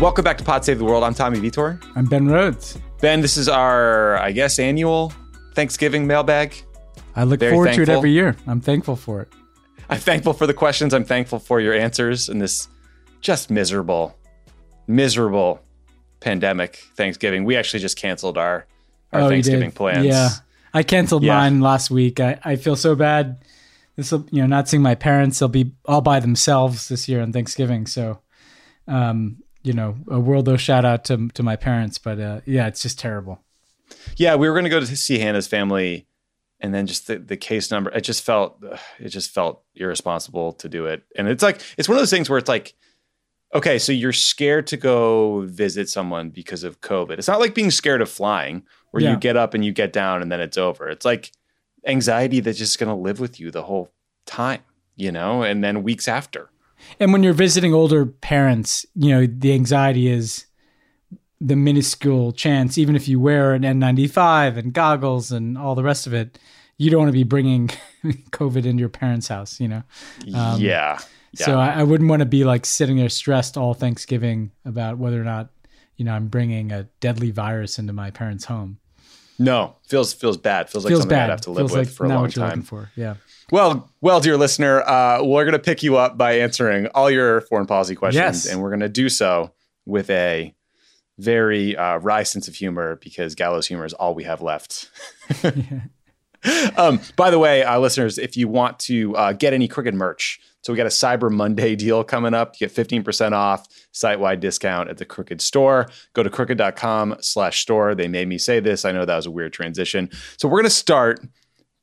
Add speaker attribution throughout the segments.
Speaker 1: Welcome back to Pod Save the World. I'm Tommy Vitor.
Speaker 2: I'm Ben Rhodes.
Speaker 1: Ben, this is our, I guess, annual Thanksgiving mailbag.
Speaker 2: I look Very forward thankful. to it every year. I'm thankful for it.
Speaker 1: I'm thankful for the questions. I'm thankful for your answers in this just miserable, miserable pandemic Thanksgiving. We actually just canceled our, our oh, Thanksgiving plans.
Speaker 2: Yeah. I canceled yeah. mine last week. I, I feel so bad. This will, you know, not seeing my parents. They'll be all by themselves this year on Thanksgiving. So, um, you know, a world of shout out to to my parents, but uh, yeah, it's just terrible.
Speaker 1: Yeah, we were going to go to see Hannah's family, and then just the, the case number. It just felt ugh, it just felt irresponsible to do it, and it's like it's one of those things where it's like, okay, so you're scared to go visit someone because of COVID. It's not like being scared of flying, where yeah. you get up and you get down and then it's over. It's like anxiety that's just going to live with you the whole time, you know, and then weeks after.
Speaker 2: And when you're visiting older parents, you know, the anxiety is the minuscule chance, even if you wear an N95 and goggles and all the rest of it, you don't want to be bringing COVID into your parents' house, you know?
Speaker 1: Um, yeah, yeah.
Speaker 2: So I, I wouldn't want to be like sitting there stressed all Thanksgiving about whether or not, you know, I'm bringing a deadly virus into my parents' home.
Speaker 1: No, feels feels bad. Feels like feels something bad. I'd have to live feels with like for
Speaker 2: a
Speaker 1: long
Speaker 2: time. For. Yeah.
Speaker 1: Well, well, dear listener, uh, we're going to pick you up by answering all your foreign policy questions, yes. and we're going to do so with a very uh, wry sense of humor because gallows humor is all we have left. um, by the way, uh, listeners, if you want to uh, get any Crooked merch, so we got a Cyber Monday deal coming up. You get 15% off site-wide discount at the Crooked store. Go to crooked.com slash store. They made me say this. I know that was a weird transition. So we're going to start –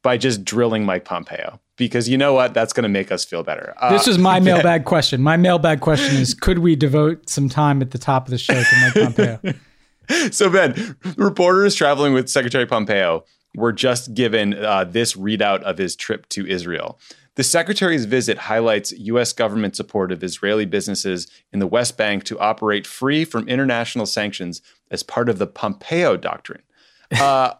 Speaker 1: by just drilling Mike Pompeo because you know what? That's going to make us feel better.
Speaker 2: Uh, this is my mailbag question. My mailbag question is could we devote some time at the top of the show to Mike
Speaker 1: Pompeo? so, Ben, reporters traveling with Secretary Pompeo were just given uh, this readout of his trip to Israel. The secretary's visit highlights U.S. government support of Israeli businesses in the West Bank to operate free from international sanctions as part of the Pompeo Doctrine. Uh,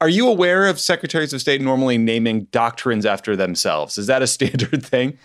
Speaker 1: are you aware of secretaries of state normally naming doctrines after themselves? Is that a standard thing?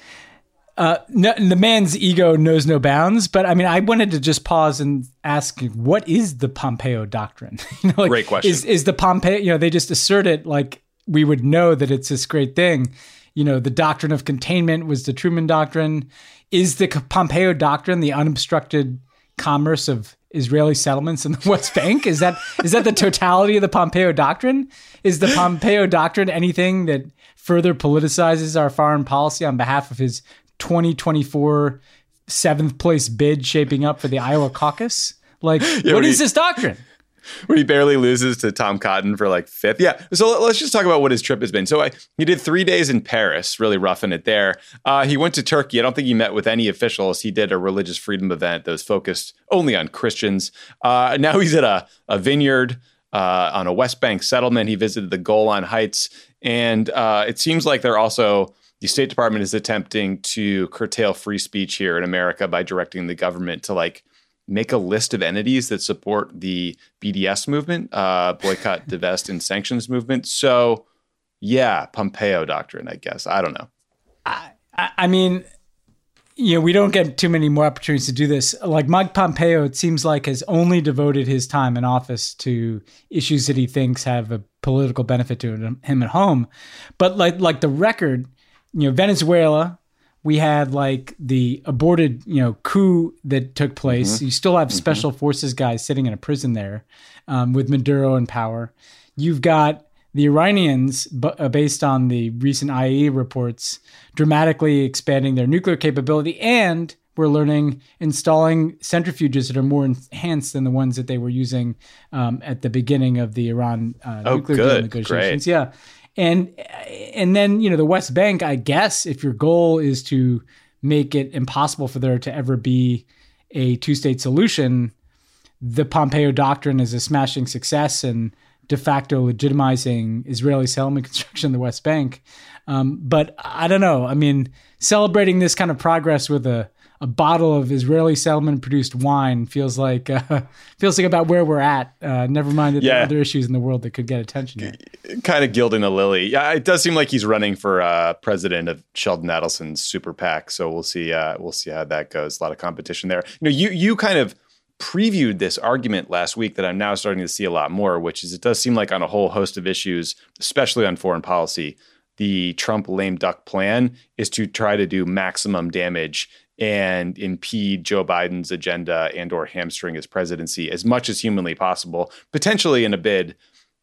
Speaker 2: Uh, no, the man's ego knows no bounds, but I mean, I wanted to just pause and ask, what is the Pompeo doctrine?
Speaker 1: you know, like, great question.
Speaker 2: Is, is the Pompeo? You know, they just assert it like we would know that it's this great thing. You know, the doctrine of containment was the Truman doctrine. Is the Pompeo doctrine the unobstructed commerce of Israeli settlements in the West Bank? Is that is that the totality of the Pompeo Doctrine? Is the Pompeo Doctrine anything that further politicizes our foreign policy on behalf of his 2024 seventh place bid shaping up for the Iowa caucus? Like, yeah, what is he, this doctrine?
Speaker 1: where he barely loses to Tom Cotton for like fifth. Yeah. So let's just talk about what his trip has been. So I, he did three days in Paris, really roughing it there. Uh, he went to Turkey. I don't think he met with any officials. He did a religious freedom event that was focused only on Christians. Uh, now he's at a, a vineyard. Uh, on a West Bank settlement, he visited the Golan Heights, and uh, it seems like they're also the State Department is attempting to curtail free speech here in America by directing the government to like make a list of entities that support the BDS movement, uh, boycott, divest, and sanctions movement. So, yeah, Pompeo doctrine, I guess. I don't know.
Speaker 2: I, I mean, you know, we don't get too many more opportunities to do this. Like Mike Pompeo, it seems like has only devoted his time in office to issues that he thinks have a political benefit to him at home. But like, like the record, you know, Venezuela we had like the aborted you know coup that took place. Mm-hmm. You still have mm-hmm. special forces guys sitting in a prison there um, with Maduro in power. You've got the Iranians, uh, based on the recent IAEA reports, dramatically expanding their nuclear capability and we're learning installing centrifuges that are more enhanced than the ones that they were using um, at the beginning of the Iran
Speaker 1: uh,
Speaker 2: oh, nuclear
Speaker 1: good.
Speaker 2: deal negotiations. Great. Yeah, and and then you know the West Bank. I guess if your goal is to make it impossible for there to ever be a two-state solution, the Pompeo Doctrine is a smashing success and de facto legitimizing Israeli settlement construction in the West Bank. Um, but I don't know. I mean, celebrating this kind of progress with a a bottle of Israeli settlement produced wine feels like uh, feels like about where we're at. Uh, never mind that yeah. there are other issues in the world that could get attention.
Speaker 1: Kind of gilding the lily. Yeah, it does seem like he's running for uh, president of Sheldon Adelson's super PAC. So we'll see. Uh, we'll see how that goes. A lot of competition there. You know, you you kind of previewed this argument last week that I'm now starting to see a lot more, which is it does seem like on a whole host of issues, especially on foreign policy, the Trump lame duck plan is to try to do maximum damage and impede Joe Biden's agenda and or hamstring his presidency as much as humanly possible, potentially in a bid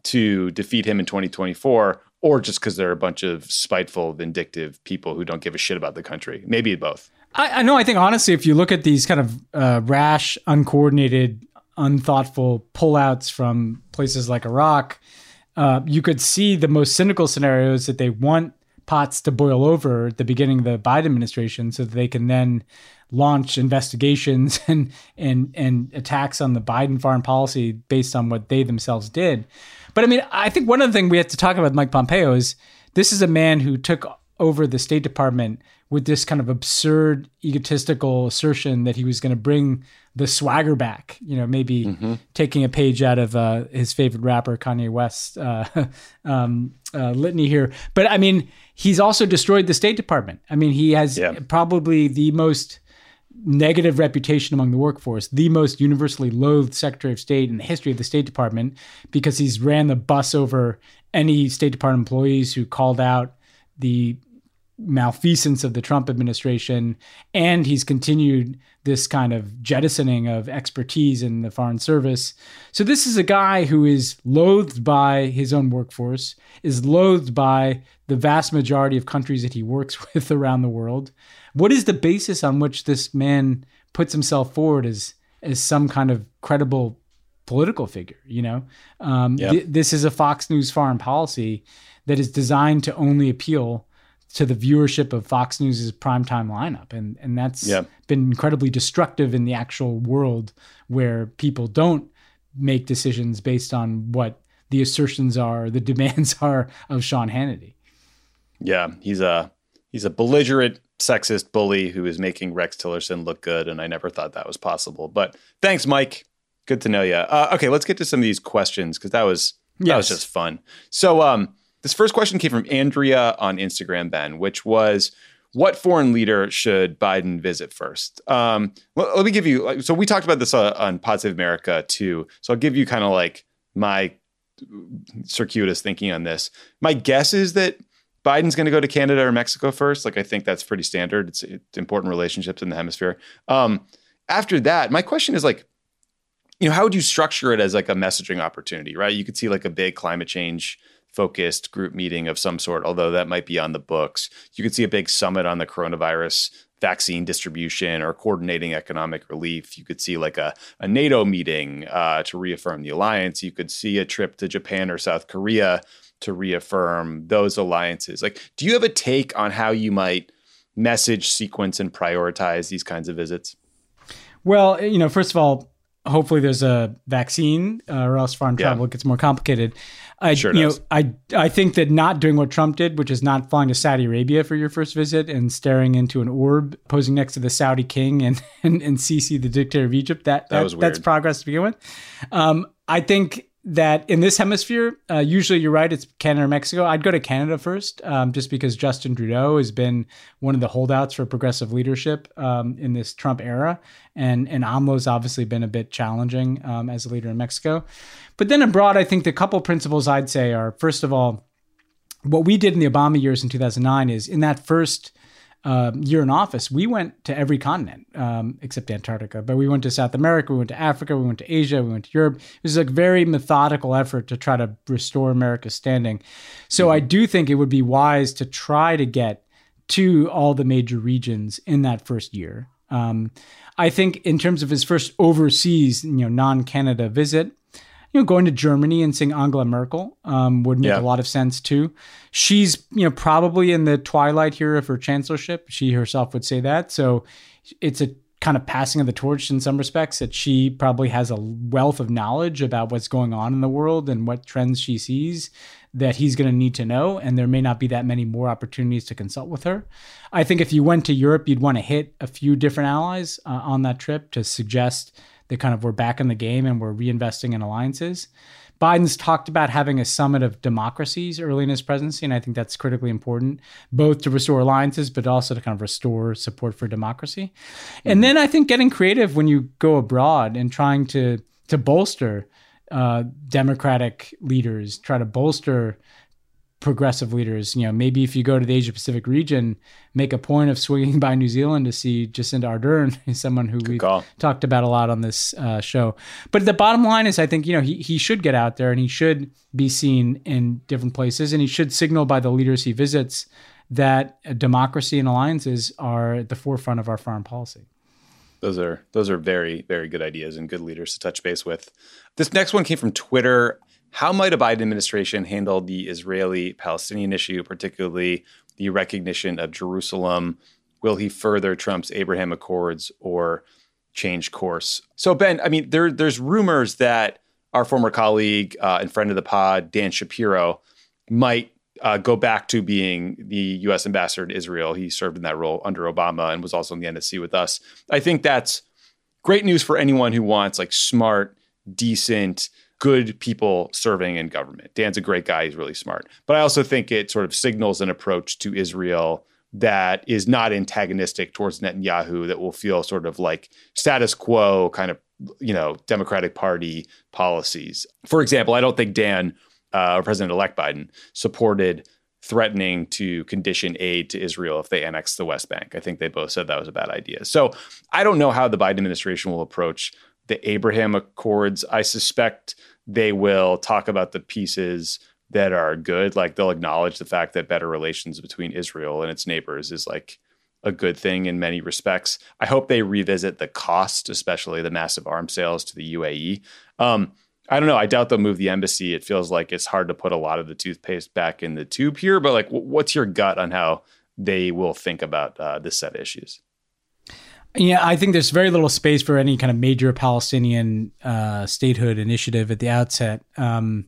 Speaker 1: to defeat him in 2024 or just because they're a bunch of spiteful, vindictive people who don't give a shit about the country. Maybe both.
Speaker 2: I, I know. I think honestly, if you look at these kind of uh, rash, uncoordinated, unthoughtful pullouts from places like Iraq, uh, you could see the most cynical scenarios that they want pots to boil over at the beginning of the Biden administration so that they can then launch investigations and and and attacks on the Biden foreign policy based on what they themselves did. But I mean, I think one other thing we have to talk about Mike Pompeo is this is a man who took over the State Department with this kind of absurd egotistical assertion that he was going to bring the swagger back you know maybe mm-hmm. taking a page out of uh, his favorite rapper kanye west uh, um, uh, litany here but i mean he's also destroyed the state department i mean he has yeah. probably the most negative reputation among the workforce the most universally loathed secretary of state in the history of the state department because he's ran the bus over any state department employees who called out the malfeasance of the Trump administration, and he's continued this kind of jettisoning of expertise in the Foreign Service. So this is a guy who is loathed by his own workforce, is loathed by the vast majority of countries that he works with around the world. What is the basis on which this man puts himself forward as as some kind of credible political figure? You know, um, yep. th- this is a Fox News foreign policy that is designed to only appeal to the viewership of Fox News's primetime lineup. And and that's yeah. been incredibly destructive in the actual world where people don't make decisions based on what the assertions are, the demands are of Sean Hannity.
Speaker 1: Yeah, he's a he's a belligerent sexist bully who is making Rex Tillerson look good, and I never thought that was possible. But thanks, Mike. Good to know you. Uh, okay, let's get to some of these questions because that was yes. that was just fun. So, um, this first question came from Andrea on Instagram, Ben, which was what foreign leader should Biden visit first? Um, let, let, me give you. so we talked about this uh, on Pod Save America too. So I'll give you kind of like my circuitous thinking on this. My guess is that Biden's going to go to Canada or Mexico first. Like I think that's pretty standard. It's, it's important relationships in the hemisphere. Um, after that, my question is like, you know, how would you structure it as like a messaging opportunity, right? You could see like a big climate change focused group meeting of some sort, although that might be on the books. You could see a big summit on the coronavirus vaccine distribution or coordinating economic relief. You could see like a, a NATO meeting uh, to reaffirm the alliance. You could see a trip to Japan or South Korea to reaffirm those alliances. Like, do you have a take on how you might message, sequence, and prioritize these kinds of visits?
Speaker 2: Well, eh, you know, first of all, hopefully there's a vaccine, uh, or else foreign travel yeah. gets more complicated.
Speaker 1: I sure you does.
Speaker 2: know I I think that not doing what Trump did, which is not flying to Saudi Arabia for your first visit and staring into an orb, posing next to the Saudi king and and, and Sisi, the dictator of Egypt, that, that, that that's progress to begin with. Um, I think that in this hemisphere, uh, usually you're right, it's Canada or Mexico. I'd go to Canada first, um, just because Justin Trudeau has been one of the holdouts for progressive leadership um, in this Trump era, and and AMLO's obviously been a bit challenging um, as a leader in Mexico. But then abroad, I think the couple principles I'd say are first of all, what we did in the Obama years in 2009 is in that first uh, um, year in office, we went to every continent um, except Antarctica, but we went to South America, we went to Africa, we went to Asia, we went to Europe. It was like very methodical effort to try to restore America's standing. So I do think it would be wise to try to get to all the major regions in that first year. Um, I think in terms of his first overseas, you know, non-Canada visit, you know, going to Germany and seeing Angela Merkel um, would make yeah. a lot of sense too. She's, you know, probably in the twilight here of her chancellorship. She herself would say that. So it's a kind of passing of the torch in some respects that she probably has a wealth of knowledge about what's going on in the world and what trends she sees that he's going to need to know and there may not be that many more opportunities to consult with her i think if you went to europe you'd want to hit a few different allies uh, on that trip to suggest they kind of were back in the game and were reinvesting in alliances. Biden's talked about having a summit of democracies early in his presidency, and I think that's critically important, both to restore alliances, but also to kind of restore support for democracy. Mm-hmm. And then I think getting creative when you go abroad and trying to to bolster uh, democratic leaders, try to bolster progressive leaders. You know, maybe if you go to the Asia Pacific region, make a point of swinging by New Zealand to see Jacinda Ardern, someone who we talked about a lot on this uh, show. But the bottom line is, I think you know he he should get out there and he should be seen in different places, and he should signal by the leaders he visits that democracy and alliances are at the forefront of our foreign policy.
Speaker 1: Those are those are very very good ideas and good leaders to touch base with. This next one came from Twitter. How might a Biden administration handle the Israeli Palestinian issue, particularly the recognition of Jerusalem? Will he further Trump's Abraham Accords or change course? So, Ben, I mean, there, there's rumors that our former colleague uh, and friend of the pod, Dan Shapiro, might uh, go back to being the U.S. ambassador to Israel. He served in that role under Obama and was also in the NSC with us. I think that's great news for anyone who wants like smart, decent, good people serving in government. Dan's a great guy. He's really smart. But I also think it sort of signals an approach to Israel that is not antagonistic towards Netanyahu, that will feel sort of like status quo kind of, you know, Democratic Party policies. For example, I don't think Dan uh, or President elect Biden supported threatening to condition aid to Israel if they annex the West Bank. I think they both said that was a bad idea. So I don't know how the Biden administration will approach the Abraham Accords. I suspect they will talk about the pieces that are good. Like they'll acknowledge the fact that better relations between Israel and its neighbors is like a good thing in many respects. I hope they revisit the cost, especially the massive arms sales to the UAE. Um, I don't know. I doubt they'll move the embassy. It feels like it's hard to put a lot of the toothpaste back in the tube here. But like, what's your gut on how they will think about uh, this set of issues?
Speaker 2: Yeah, I think there's very little space for any kind of major Palestinian uh, statehood initiative at the outset. Um,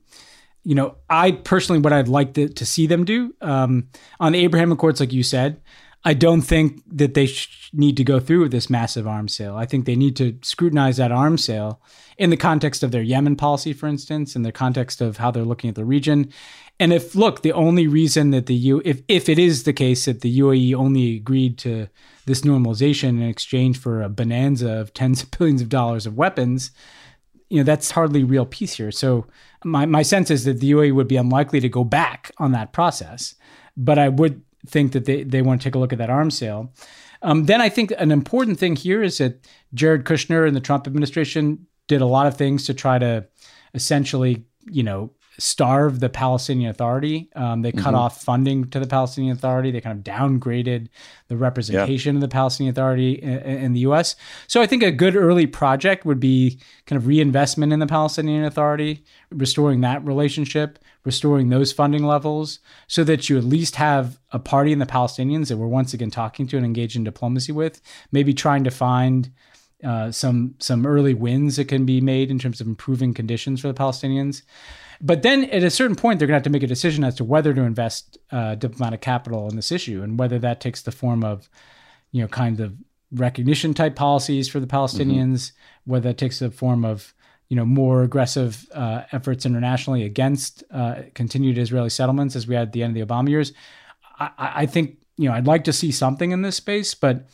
Speaker 2: you know, I personally, what I'd like to, to see them do um, on the Abraham Accords, like you said, I don't think that they sh- need to go through with this massive arms sale. I think they need to scrutinize that arms sale in the context of their Yemen policy, for instance, in the context of how they're looking at the region. And if look, the only reason that the U, if if it is the case that the UAE only agreed to this normalization in exchange for a bonanza of tens of billions of dollars of weapons, you know, that's hardly real peace here. So my, my sense is that the UAE would be unlikely to go back on that process. But I would think that they, they want to take a look at that arms sale. Um, then I think an important thing here is that Jared Kushner and the Trump administration did a lot of things to try to essentially, you know, starved the Palestinian Authority. Um, they cut mm-hmm. off funding to the Palestinian Authority. They kind of downgraded the representation of the Palestinian Authority in, in, the U.S. So I think a good early project would be kind of reinvestment in the Palestinian Authority, restoring that relationship, restoring those funding levels, so that you at least have a party in the Palestinians that we're once again talking to and engaged in diplomacy with. Maybe trying to find. Uh, some some early wins that can be made in terms of improving conditions for the Palestinians. But then at a certain point, they're going to have to make a decision as to whether to invest uh, diplomatic capital in this issue and whether that takes the form of, you know, kind of recognition type policies for the Palestinians, mm-hmm. whether that takes the form of, you know, more aggressive uh, efforts internationally against uh, continued Israeli settlements as we had at the end of the Obama years. I, I think, you know, I'd like to see something in this space, but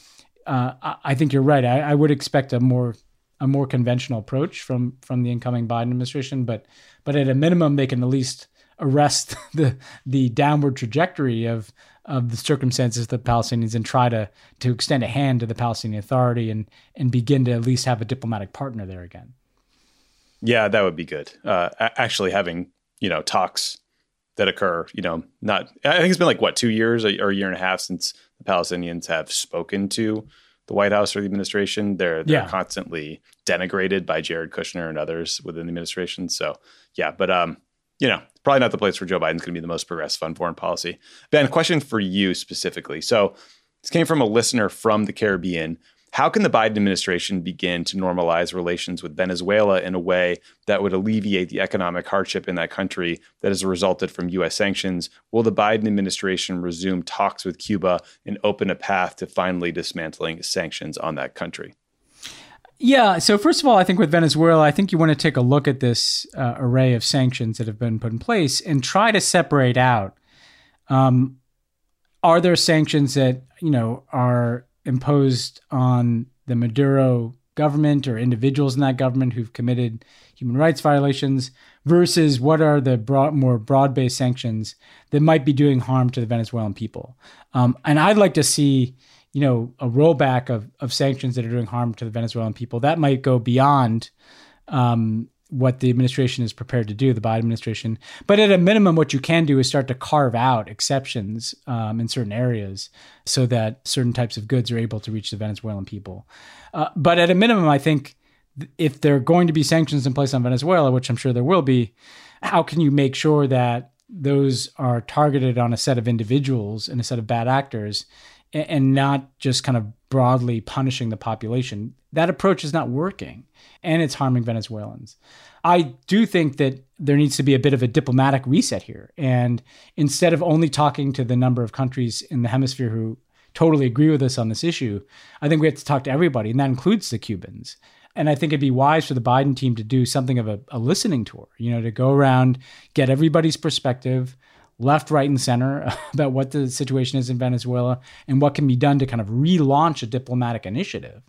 Speaker 2: uh, I, I think you're right. I, I would expect a more a more conventional approach from from the incoming Biden administration, but but at a minimum, they can at least arrest the the downward trajectory of of the circumstances of the Palestinians and try to to extend a hand to the Palestinian Authority and and begin to at least have a diplomatic partner there again.
Speaker 1: Yeah, that would be good. Uh, actually, having you know talks that occur, you know, not I think it's been like what two years or a year and a half since the Palestinians have spoken to the White House or the administration. They're they're yeah. constantly denigrated by Jared Kushner and others within the administration. So yeah, but um, you know, probably not the place where Joe Biden's going to be the most progressive on foreign policy. Ben, question for you specifically. So this came from a listener from the Caribbean how can the Biden administration begin to normalize relations with Venezuela in a way that would alleviate the economic hardship in that country that has resulted from U.S. sanctions? Will the Biden administration resume talks with Cuba and open a path to finally dismantling sanctions on that country?
Speaker 2: Yeah. So, first of all, I think with Venezuela, I think you want to take a look at this uh, array of sanctions that have been put in place and try to separate out um, are there sanctions that, you know, are imposed on the Maduro government or individuals in that government who've committed human rights violations versus what are the broad, more broad-based sanctions that might be doing harm to the Venezuelan people. Um, and I'd like to see, you know, a rollback of, of sanctions that are doing harm to the Venezuelan people. That might go beyond um, what the administration is prepared to do, the Biden administration. But at a minimum, what you can do is start to carve out exceptions um, in certain areas so that certain types of goods are able to reach the Venezuelan people. Uh, but at a minimum, I think if there are going to be sanctions in place on Venezuela, which I'm sure there will be, how can you make sure that those are targeted on a set of individuals and a set of bad actors and, and not just kind of broadly punishing the population. That approach is not working and it's harming Venezuelans. I do think that there needs to be a bit of a diplomatic reset here. And instead of only talking to the number of countries in the hemisphere who totally agree with us on this issue, I think we have to talk to everybody, and that includes the Cubans. And I think it'd be wise for the Biden team to do something of a, a listening tour, you know, to go around, get everybody's perspective, left, right, and center about what the situation is in Venezuela and what can be done to kind of relaunch a diplomatic initiative.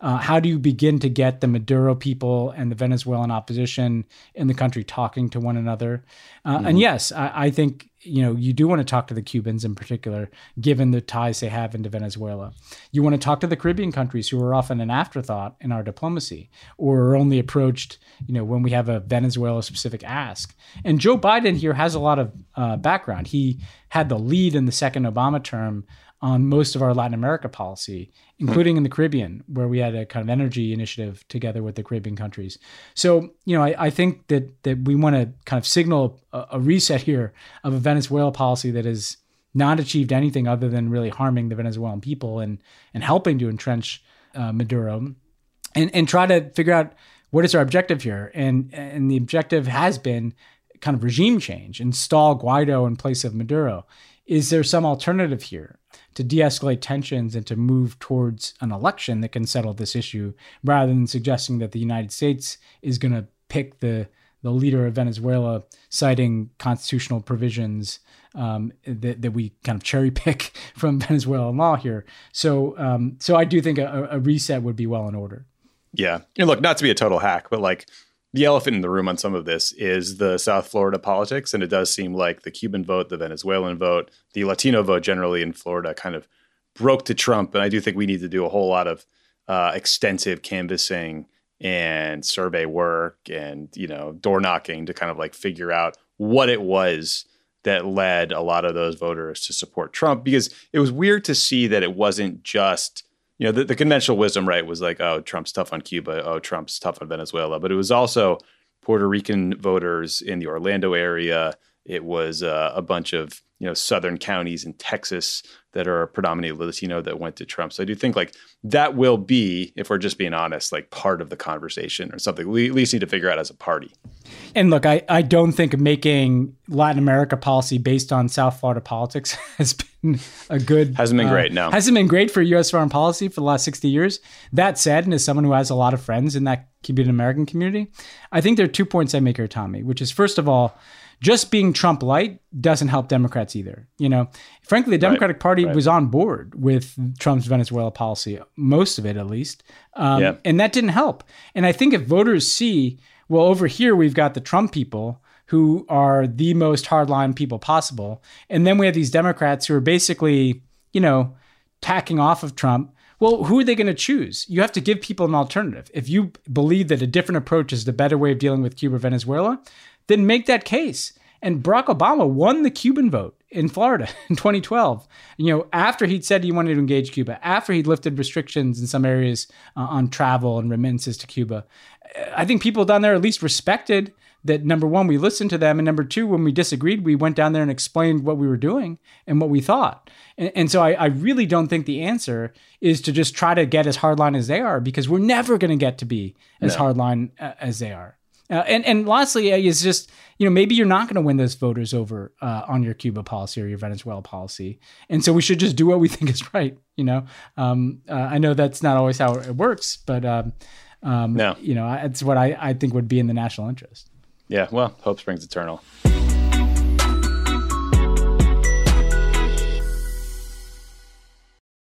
Speaker 2: Uh, how do you begin to get the Maduro people and the Venezuelan opposition in the country talking to one another? Uh, mm-hmm. And yes, I, I, think you know, you do want to talk to the Cubans in particular, given the ties they have into Venezuela. You want to talk to the Caribbean countries who are often an afterthought in our diplomacy or are only approached, you know, when we have a Venezuela specific ask. And Joe Biden here has a lot of uh, background. He had the lead in the second Obama term on most of our Latin America policy, hmm. including in the Caribbean, where we had a kind of energy initiative together with the Caribbean countries. So, you know, I, I think that that we want to kind of signal a, a, reset here of a Venezuela policy that has not achieved anything other than really harming the Venezuelan people and and helping to entrench uh, Maduro, and and try to figure out what is our objective here. And and the objective has been kind of regime change, install Guaido in place of Maduro is there some alternative here to de escalate tensions and to move towards an election that can settle this issue rather than suggesting that the United States is going to pick the the leader of Venezuela, citing constitutional provisions um, that, that we kind of cherry pick from Venezuelan law here. So, um, so I do think a, a, reset would be well in order.
Speaker 1: Yeah, and look, not to be a total hack, but like the elephant in the room on some of this is the South Florida politics. And it does seem like the Cuban vote, the Venezuelan vote, the Latino vote generally in Florida kind of broke to Trump. And I do think we need to do a whole lot of uh, extensive canvassing and survey work and, you know, door knocking to kind of like figure out what it was that led a lot of those voters to support Trump because it was weird to see that it wasn't just you know, the, the conventional wisdom, right, was like, oh, Trump's tough on Cuba. Oh, Trump's tough on Venezuela. But it was also Puerto Rican voters in the Orlando area. It was uh, a bunch of you know southern counties in Texas that are predominantly Latino that went to Trump. So I do think like that will be, if we're just being honest, like part of the conversation or something we at least need to figure out as a party.
Speaker 2: And look, I, I don't think making Latin America policy based on South Florida politics has been a good
Speaker 1: hasn't been uh, great. No,
Speaker 2: hasn't been great for U.S. foreign policy for the last sixty years. That said, and as someone who has a lot of friends in that Cuban American community, I think there are two points I make here, Tommy. Which is first of all just being Trump light doesn't help Democrats either. You know, frankly, the Democratic right, Party right. was on board with Trump's Venezuela policy, most of it at least, um, yeah. and that didn't help. And I think if voters see, well, over here we've got the Trump people who are the most hardline people possible, and then we have these Democrats who are basically, you know, tacking off of Trump well, who are they going to choose? You have to give people an alternative. If you believe that a different approach is the better way of dealing with Cuba, Venezuela, then make that case. And Barack Obama won the Cuban vote in Florida in 2012. You know, after he'd said he wanted to engage Cuba, after he'd lifted restrictions in some areas uh, on travel and remittances to Cuba, I think people down there at least respected that number one, we listened to them, and number two, when we disagreed, we went down there and explained what we were doing and what we thought. And, and so I, I, really don't think the answer is to just try to get as hardline as they are, because we're never going to get to be as no. hardline uh, as they are. Uh, and and lastly, is just you know maybe you're not going to win those voters over uh, on your Cuba policy or your Venezuela policy, and so we should just do what we think is right. You know, um, uh, I know that's not always how it works, but um, um, no. you know that's what I, I think would be in the national interest.
Speaker 1: Yeah, well, hope springs eternal.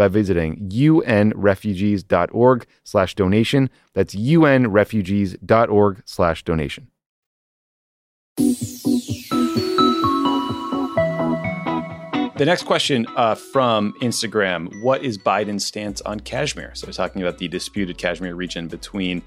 Speaker 1: by visiting unrefugees.org slash donation. That's unrefugees.org slash donation. The next question uh, from Instagram What is Biden's stance on Kashmir? So, we're talking about the disputed Kashmir region between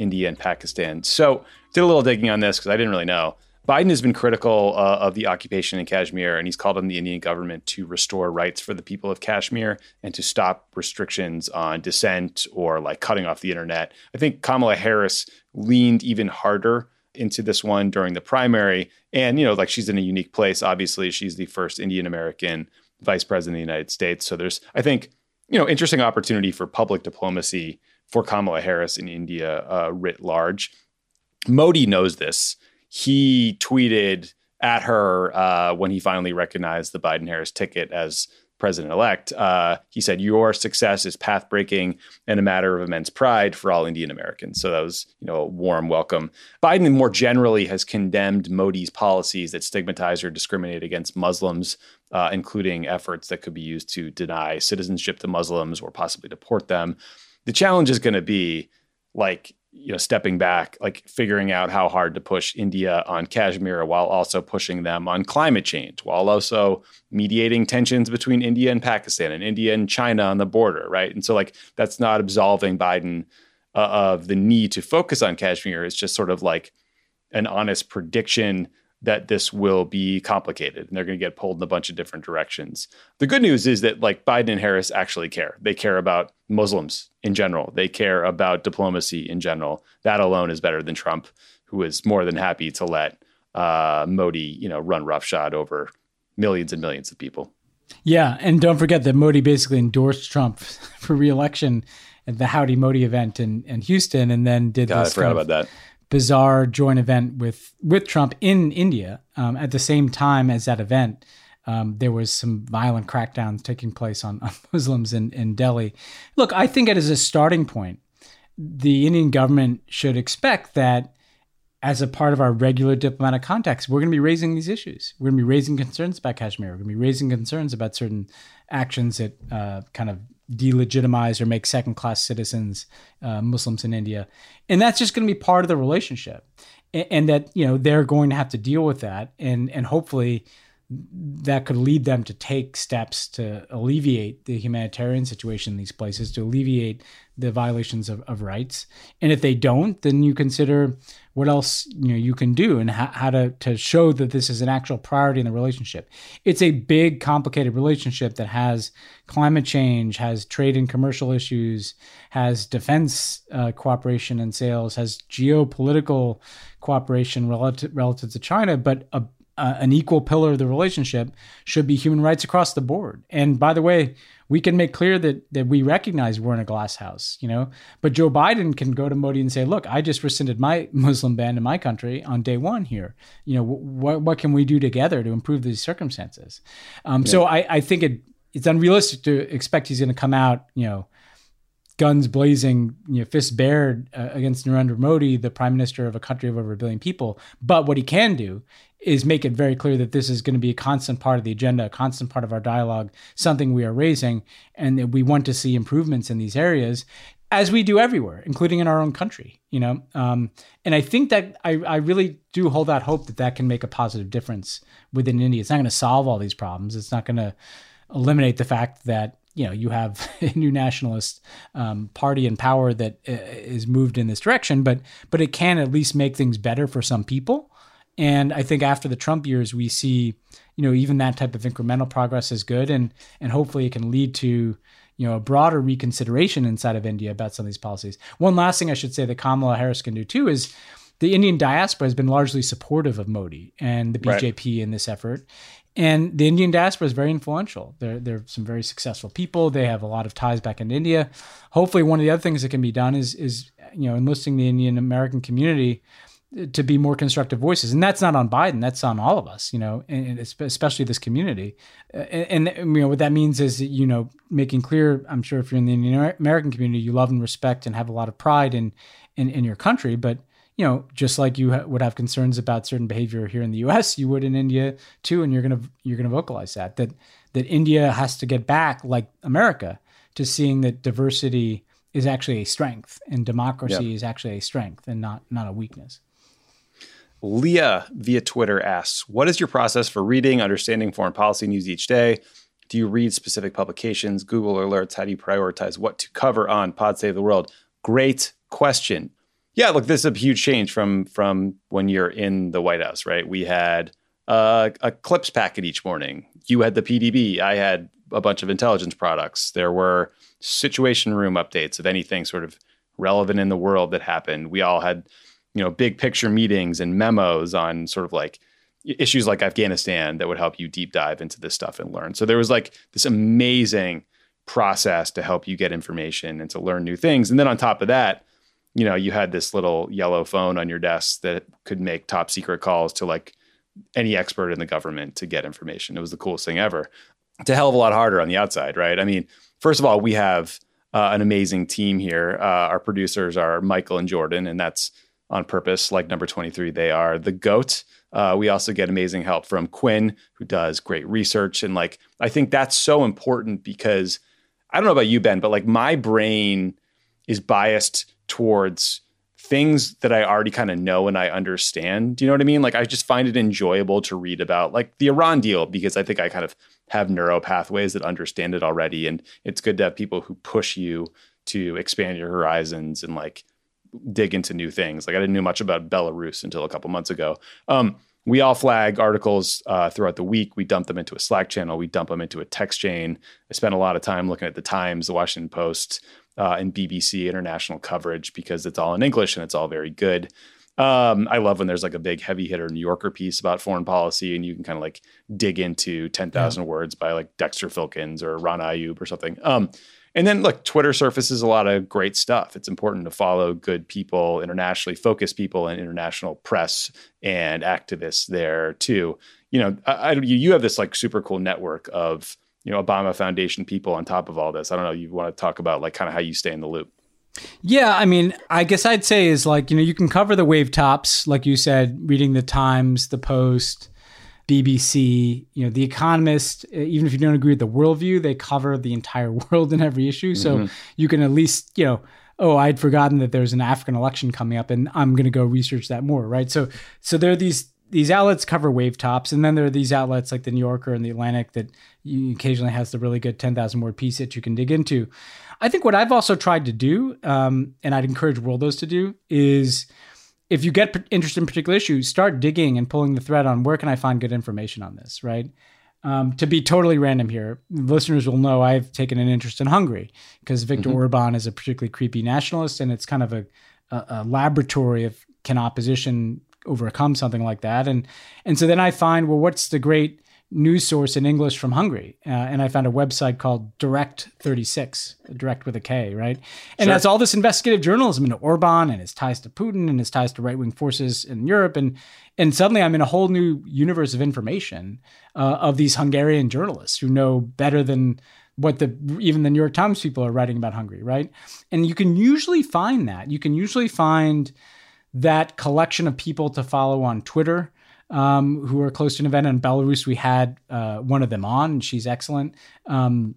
Speaker 1: India and Pakistan. So, did a little digging on this because I didn't really know. Biden has been critical uh, of the occupation in Kashmir, and he's called on the Indian government to restore rights for the people of Kashmir and to stop restrictions on dissent or like cutting off the internet. I think Kamala Harris leaned even harder into this one during the primary. And, you know, like she's in a unique place. Obviously, she's the first Indian American vice president of the United States. So there's, I think, you know, interesting opportunity for public diplomacy for Kamala Harris in India uh, writ large. Modi knows this he tweeted at her uh, when he finally recognized the Biden Harris ticket as president elect. Uh, he said, "Your success is path breaking and a matter of immense pride for all Indian Americans." So that was, you know, a warm welcome. Biden more generally has condemned Modi's policies that stigmatize or discriminate against Muslims, uh, including efforts that could be used to deny citizenship to Muslims or possibly deport them. The challenge is going to be like you know stepping back like figuring out how hard to push india on kashmir while also pushing them on climate change while also mediating tensions between india and pakistan and india and china on the border right and so like that's not absolving biden uh, of the need to focus on kashmir it's just sort of like an honest prediction that this will be complicated and they're going to get pulled in a bunch of different directions. The good news is that like Biden and Harris actually care. They care about Muslims in general. They care about diplomacy in general. That alone is better than Trump, who is more than happy to let uh, Modi, you know, run roughshod over millions and millions of people.
Speaker 2: Yeah, and don't forget that Modi basically endorsed Trump for reelection at the Howdy Modi event in, in Houston, and then did God, this. I forgot about that bizarre joint event with with Trump in India um, at the same time as that event. Um, there was some violent crackdowns taking place on, on Muslims in, in Delhi. Look, I think it is a starting point. The Indian government should expect that as a part of our regular diplomatic contacts, we're going to be raising these issues. We're going to be raising concerns about Kashmir. We're going to be raising concerns about certain actions that uh, kind of delegitimize or make second class citizens uh, Muslims in India. And that's just going to be part of the relationship. And, and, that, you know, they're going to have to deal with that. And, and hopefully that could lead them to take steps to alleviate the humanitarian situation in these places, to alleviate the violations of, of rights. And if they don't, then you consider what else you know you can do and how, how to to show that this is an actual priority in the relationship it's a big complicated relationship that has climate change has trade and commercial issues has defense uh, cooperation and sales has geopolitical cooperation relative relative to china but a, a, an equal pillar of the relationship should be human rights across the board and by the way we can make clear that that we recognize we're in a glass house, you know. But Joe Biden can go to Modi and say, "Look, I just rescinded my Muslim ban in my country on day one here. You know, what what can we do together to improve these circumstances?" Um, yeah. So I I think it it's unrealistic to expect he's going to come out, you know, guns blazing, you know, fists bared uh, against Narendra Modi, the prime minister of a country of over a billion people. But what he can do is make it very clear that this is going to be a constant part of the agenda, a constant part of our dialogue, something we are raising, and that we want to see improvements in these areas, as we do everywhere, including in our own country. You know, um, and I think that I, I really do hold that hope that that can make a positive difference within India. It's not going to solve all these problems. It's not going to eliminate the fact that you know you have a new nationalist um, party in power that uh, is moved in this direction, but but it can at least make things better for some people and I think after the Trump years, we see, you know, even that type of incremental progress is good, and and hopefully it can lead to, you know, a broader reconsideration inside of India about some of these policies. One last thing I should say that Kamala Harris can do too is, the Indian diaspora has been largely supportive of Modi and the BJP right. in this effort. And the Indian diaspora is very influential. They're, they're some very successful people. They have a lot of ties back in India. Hopefully, one of the other things that can be done is, is you know, enlisting the Indian American community to be more constructive voices and that's not on biden that's on all of us you know and especially this community uh, and, and, you know what that means is you know making clear i'm sure if you're in the american community you love and respect and have a lot of pride in in, in your country but you know just like you ha- would have concerns about certain behavior here in the us you would in india too and you're going to you're going to vocalize that that that india has to get back like america to seeing that diversity is actually a strength and democracy yep. is actually a strength and not not a weakness
Speaker 1: Leah via Twitter asks, What is your process for reading, understanding foreign policy news each day? Do you read specific publications, Google alerts? How do you prioritize what to cover on Pod Save the World? Great question. Yeah, look, this is a huge change from from when you're in the White House, right? We had uh, a clips packet each morning. You had the PDB. I had a bunch of intelligence products. There were situation room updates of anything sort of relevant in the world that happened. We all had you know big picture meetings and memos on sort of like issues like Afghanistan that would help you deep dive into this stuff and learn. So there was like this amazing process to help you get information and to learn new things. And then on top of that, you know, you had this little yellow phone on your desk that could make top secret calls to like any expert in the government to get information. It was the coolest thing ever. It's a hell of a lot harder on the outside, right? I mean, first of all, we have uh, an amazing team here. Uh, our producers are Michael and Jordan, and that's on purpose, like number 23, they are the GOAT. Uh, we also get amazing help from Quinn, who does great research. And like, I think that's so important because I don't know about you, Ben, but like my brain is biased towards things that I already kind of know and I understand. Do you know what I mean? Like, I just find it enjoyable to read about like the Iran deal because I think I kind of have neural pathways that understand it already. And it's good to have people who push you to expand your horizons and like dig into new things. Like I didn't know much about Belarus until a couple months ago. Um, we all flag articles uh, throughout the week. We dump them into a Slack channel. We dump them into a text chain. I spent a lot of time looking at the Times, the Washington Post, uh, and BBC international coverage because it's all in English and it's all very good. Um, I love when there's like a big heavy hitter New Yorker piece about foreign policy, and you can kind of like dig into ten thousand yeah. words by like Dexter Filkins or Ron Ayub or something. Um, and then look, Twitter surfaces a lot of great stuff. It's important to follow good people, internationally focused people, and international press and activists there too. You know, I, I, you have this like super cool network of you know Obama Foundation people on top of all this. I don't know. You want to talk about like kind of how you stay in the loop?
Speaker 2: Yeah, I mean, I guess I'd say is like you know you can cover the wave tops, like you said, reading the Times, the Post BBC, you know, The Economist, uh, even if you don't agree with the worldview, they cover the entire world in every issue. Mm-hmm. So you can at least, you know, oh, I'd forgotten that there's an African election coming up and I'm going to go research that more, right? So so there are these these outlets cover wave tops and then there are these outlets like the New Yorker and the Atlantic that occasionally has the really good 10,000 word piece that you can dig into. I think what I've also tried to do, um, and I'd encourage Worldos to do, is – if you get interested in particular issues, start digging and pulling the thread on where can I find good information on this, right? Um, to be totally random here, listeners will know I've taken an interest in Hungary because Viktor mm-hmm. Orban is a particularly creepy nationalist, and it's kind of a, a, a laboratory of can opposition overcome something like that, and and so then I find well, what's the great news source in English from Hungary, uh, and I found a website called Direkt Thirty Six, Direct with a K, right? And sure. that's all this investigative journalism into Orban and his ties to Putin and his ties to right wing forces in Europe, and and suddenly I'm in a whole new universe of information uh, of these Hungarian journalists who know better than what the even the New York Times people are writing about Hungary, right? And you can usually find that. You can usually find that collection of people to follow on Twitter um, who are close to an event. in Belarus, we had uh, one of them on, and she's excellent. Um,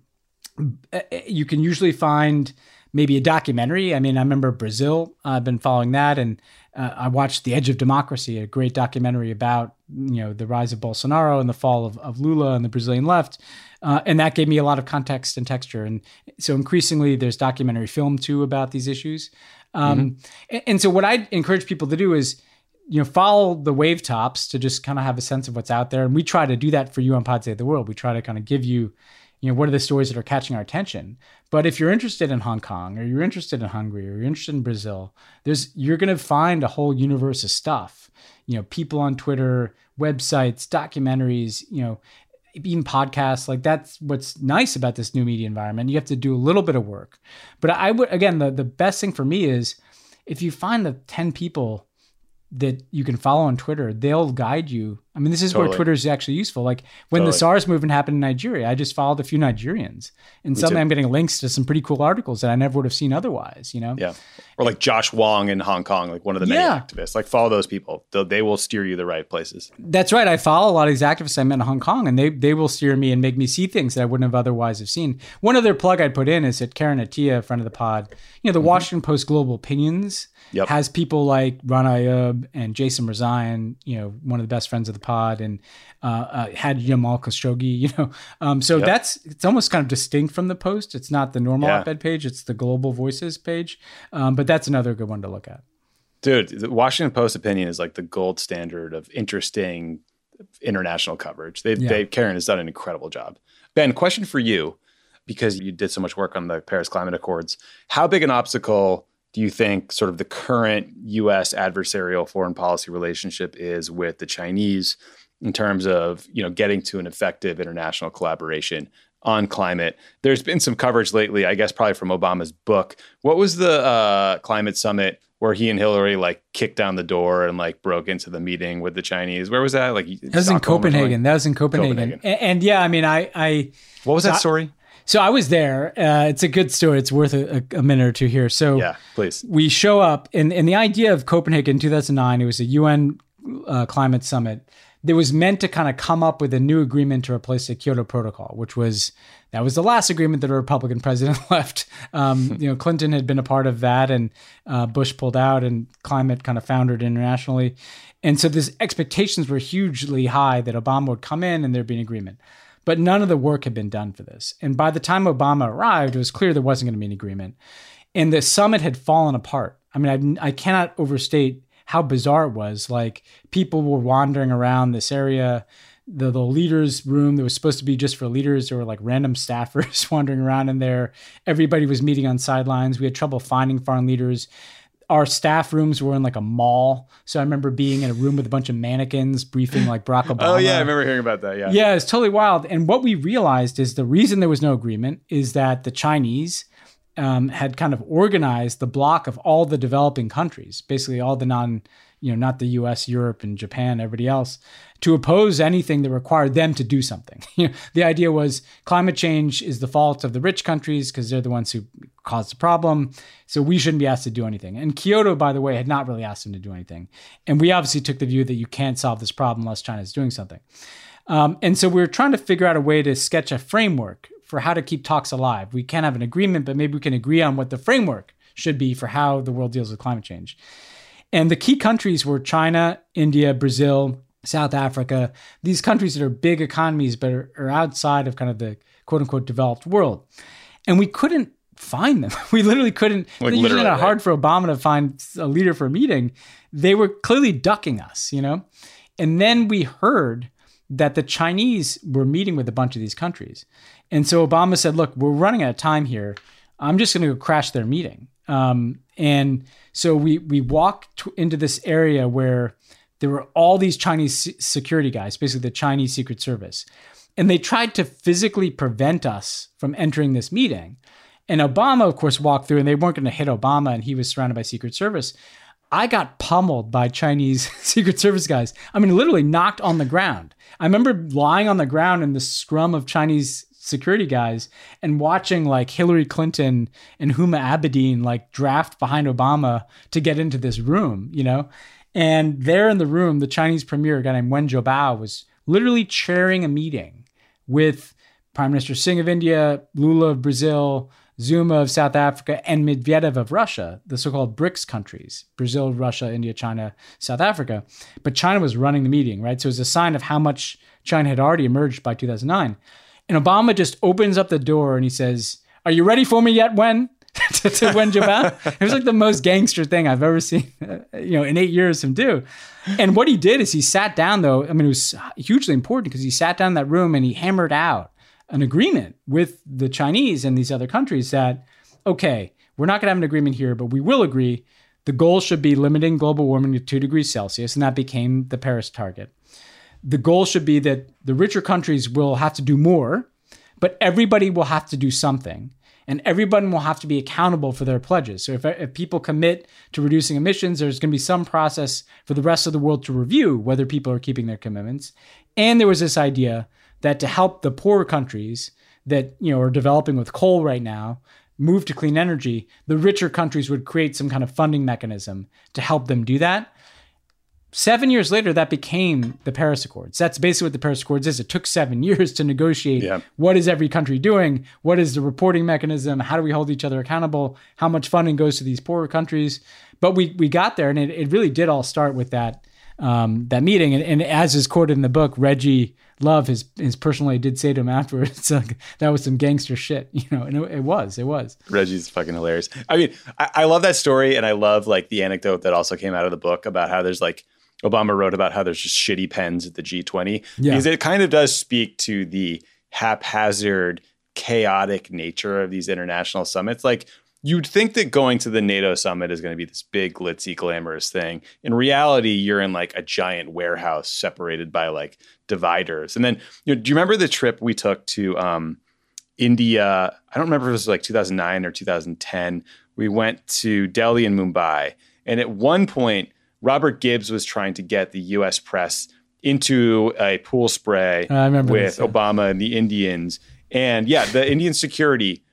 Speaker 2: eh, eh, you can usually find maybe a documentary. I mean, I remember Brazil. I've been following that, and uh, I watched The Edge of Democracy, a great documentary about you know the rise of Bolsonaro and the fall of, of Lula and the Brazilian left, uh, and that gave me a lot of context and texture. And so increasingly, there's documentary film too about these issues. Um, mm-hmm. and, and so what I encourage people to do is you know, follow the wave tops to just kind of have a sense of what's out there. And we try to do that for you on Pod Save the World. We try to kind of give you, you know, what are the stories that are catching our attention. But if you're interested in Hong Kong or you're interested in Hungary or you're interested in Brazil, there's you're going to find a whole universe of stuff. You know, people on Twitter, websites, documentaries, you know, even podcasts like that's what's nice about this new media environment you have to do a little bit of work but i would again the, the best thing for me is if you find the 10 people that you can follow on Twitter. They'll guide you I mean, this is totally. where Twitter is actually useful. Like when totally. the SARS movement happened in Nigeria, I just followed a few Nigerians, and Me suddenly too. I'm getting links to some pretty cool articles that I never would have seen otherwise. You know?
Speaker 1: Yeah. Or like Josh Wong in Hong Kong, like one of the many yeah. activists. Like follow those people; They'll, they will steer you the right places.
Speaker 2: That's right. I follow a lot of these activists I met in Hong Kong, and they they will steer me and make me see things that I wouldn't have otherwise have seen. One other plug I'd put in is that Karen Attiah, friend of the pod, you know, the mm-hmm. Washington Post Global Opinions yep. has people like Rana Ayyub and Jason Rezaian, you know, one of the best friends of the and uh, uh, had Jamal Khashoggi. You know, um, so yep. that's it's almost kind of distinct from the post. It's not the normal yeah. op-ed page; it's the Global Voices page. Um, but that's another good one to look at.
Speaker 1: Dude, the Washington Post opinion is like the gold standard of interesting international coverage. They, yeah. they Karen has done an incredible job. Ben, question for you, because you did so much work on the Paris Climate Accords. How big an obstacle do you think sort of the current U.S. adversarial foreign policy relationship is with the Chinese in terms of you know getting to an effective international collaboration on climate? There's been some coverage lately, I guess, probably from Obama's book. What was the uh, climate summit where he and Hillary like kicked down the door and like broke into the meeting with the Chinese. Where was that? Like
Speaker 2: that was Stockholm in Copenhagen. That was in Copenhagen. Copenhagen. And, and, yeah, I mean, I, I
Speaker 1: what was that story?
Speaker 2: So I was there. Uh, it's a good story. It's worth a, a, minute or two here. So
Speaker 1: yeah, please.
Speaker 2: We show up, and and the idea of Copenhagen in 2009. It was a UN uh, climate summit that was meant to kind of come up with a new agreement to replace the Kyoto Protocol, which was that was the last agreement that a Republican president left. Um, you know, Clinton had been a part of that, and uh, Bush pulled out, and climate kind of foundered internationally. And so, these expectations were hugely high that Obama would come in and there'd be an agreement. But none of the work had been done for this. And by the time Obama arrived, it was clear there wasn't going to be an agreement. And the summit had fallen apart. I mean, I, I cannot overstate how bizarre it was. Like, people were wandering around this area the, the leaders room that was supposed to be just for leaders there were like random staffers wandering around in there everybody was meeting on sidelines we had trouble finding foreign leaders our staff rooms were in like a mall. So I remember being in a room with a bunch of mannequins briefing like Barack Obama. oh
Speaker 1: yeah, I remember hearing about that. Yeah.
Speaker 2: Yeah, it's totally wild. And what we realized is the reason there was no agreement is that the Chinese um, had kind of organized the block of all the developing countries, basically all the non you know, not the US, Europe, and Japan, everybody else, to oppose anything that required them to do something. the idea was climate change is the fault of the rich countries because they're the ones who caused the problem. So we shouldn't be asked to do anything. And Kyoto, by the way, had not really asked them to do anything. And we obviously took the view that you can't solve this problem unless China is doing something. Um, and so we are trying to figure out a way to sketch a framework for how to keep talks alive. We can't have an agreement, but maybe we can agree on what the framework should be for how the world deals with climate change. And the key countries were China, India, Brazil, South Africa, these countries that are big economies but are, are outside of kind of the quote unquote developed world. And we couldn't find them. We literally couldn't. Like, it's literally, not hard for Obama to find a leader for a meeting. They were clearly ducking us, you know? And then we heard that the Chinese were meeting with a bunch of these countries. And so Obama said, look, we're running out of time here. I'm just going to go crash their meeting. Um, and so we we walked t- into this area where there were all these Chinese security guys, basically the Chinese Secret Service, and they tried to physically prevent us from entering this meeting. And Obama, of course, walked through, and they weren't going to hit Obama, and he was surrounded by Secret Service. I got pummeled by Chinese Secret Service guys. I mean, literally knocked on the ground. I remember lying on the ground in the scrum of Chinese security guys and watching like Hillary Clinton and Huma Abedin like draft behind Obama to get into this room, you know? And there in the room, the Chinese premier, a guy named Wen Jiabao, was literally chairing a meeting with Prime Minister Singh of India, Lula of Brazil, Zuma of South Africa, and Medvedev of Russia, the so called BRICS countries Brazil, Russia, India, China, South Africa. But China was running the meeting, right? So it was a sign of how much China had already emerged by 2009. And Obama just opens up the door and he says, Are you ready for me yet, Wen? to, to Wen Jiabao. It was like the most gangster thing I've ever seen, uh, you know, in eight years him do. And what he did is he sat down, though. I mean, it was hugely important because he sat down in that room and he hammered out an agreement with the Chinese and these other countries that, okay, we're not going to have an agreement here, but we will agree the goal should be limiting global warming to two degrees Celsius, and that became the Paris target the goal should be that the richer countries will have to do more, but everybody will have to do something. And everyone will have to be accountable for their pledges. So, if, if people commit to reducing emissions, there's going to be some process for the rest of the world to review whether people are keeping their commitments. And there was this idea that to help the poorer countries that you know are developing with coal right now, move to clean energy, the richer countries would create some kind of funding mechanism to help them do that. Seven years later, that became the Paris Accords. That's basically what the Paris Accords is. It took seven years to negotiate yeah. what is every country doing? What is the reporting mechanism? How do we hold each other accountable? How much funding goes to these poorer countries? But we, we got there, and it, it really did all start with that um, that meeting. And, and, as is quoted in the book, Reggie Love, his his personally did say to him afterwards, like, "That was some gangster shit," you know. And it, it was, it was.
Speaker 1: Reggie's fucking hilarious. I mean, I, I love that story, and I love like the anecdote that also came out of the book about how there's like Obama wrote about how there's just shitty pens at the G20 yeah. because it kind of does speak to the haphazard, chaotic nature of these international summits. Like you'd think that going to the NATO summit is going to be this big, glitzy, glamorous thing. In reality, you're in like a giant warehouse separated by like dividers. And then, you know, do you remember the trip we took to um, India? I don't remember if it was like 2009 or 2010. We went to Delhi and Mumbai. And at one point, Robert Gibbs was trying to get the U.S. press into a pool spray with this, yeah. Obama and the Indians. And yeah, the Indian security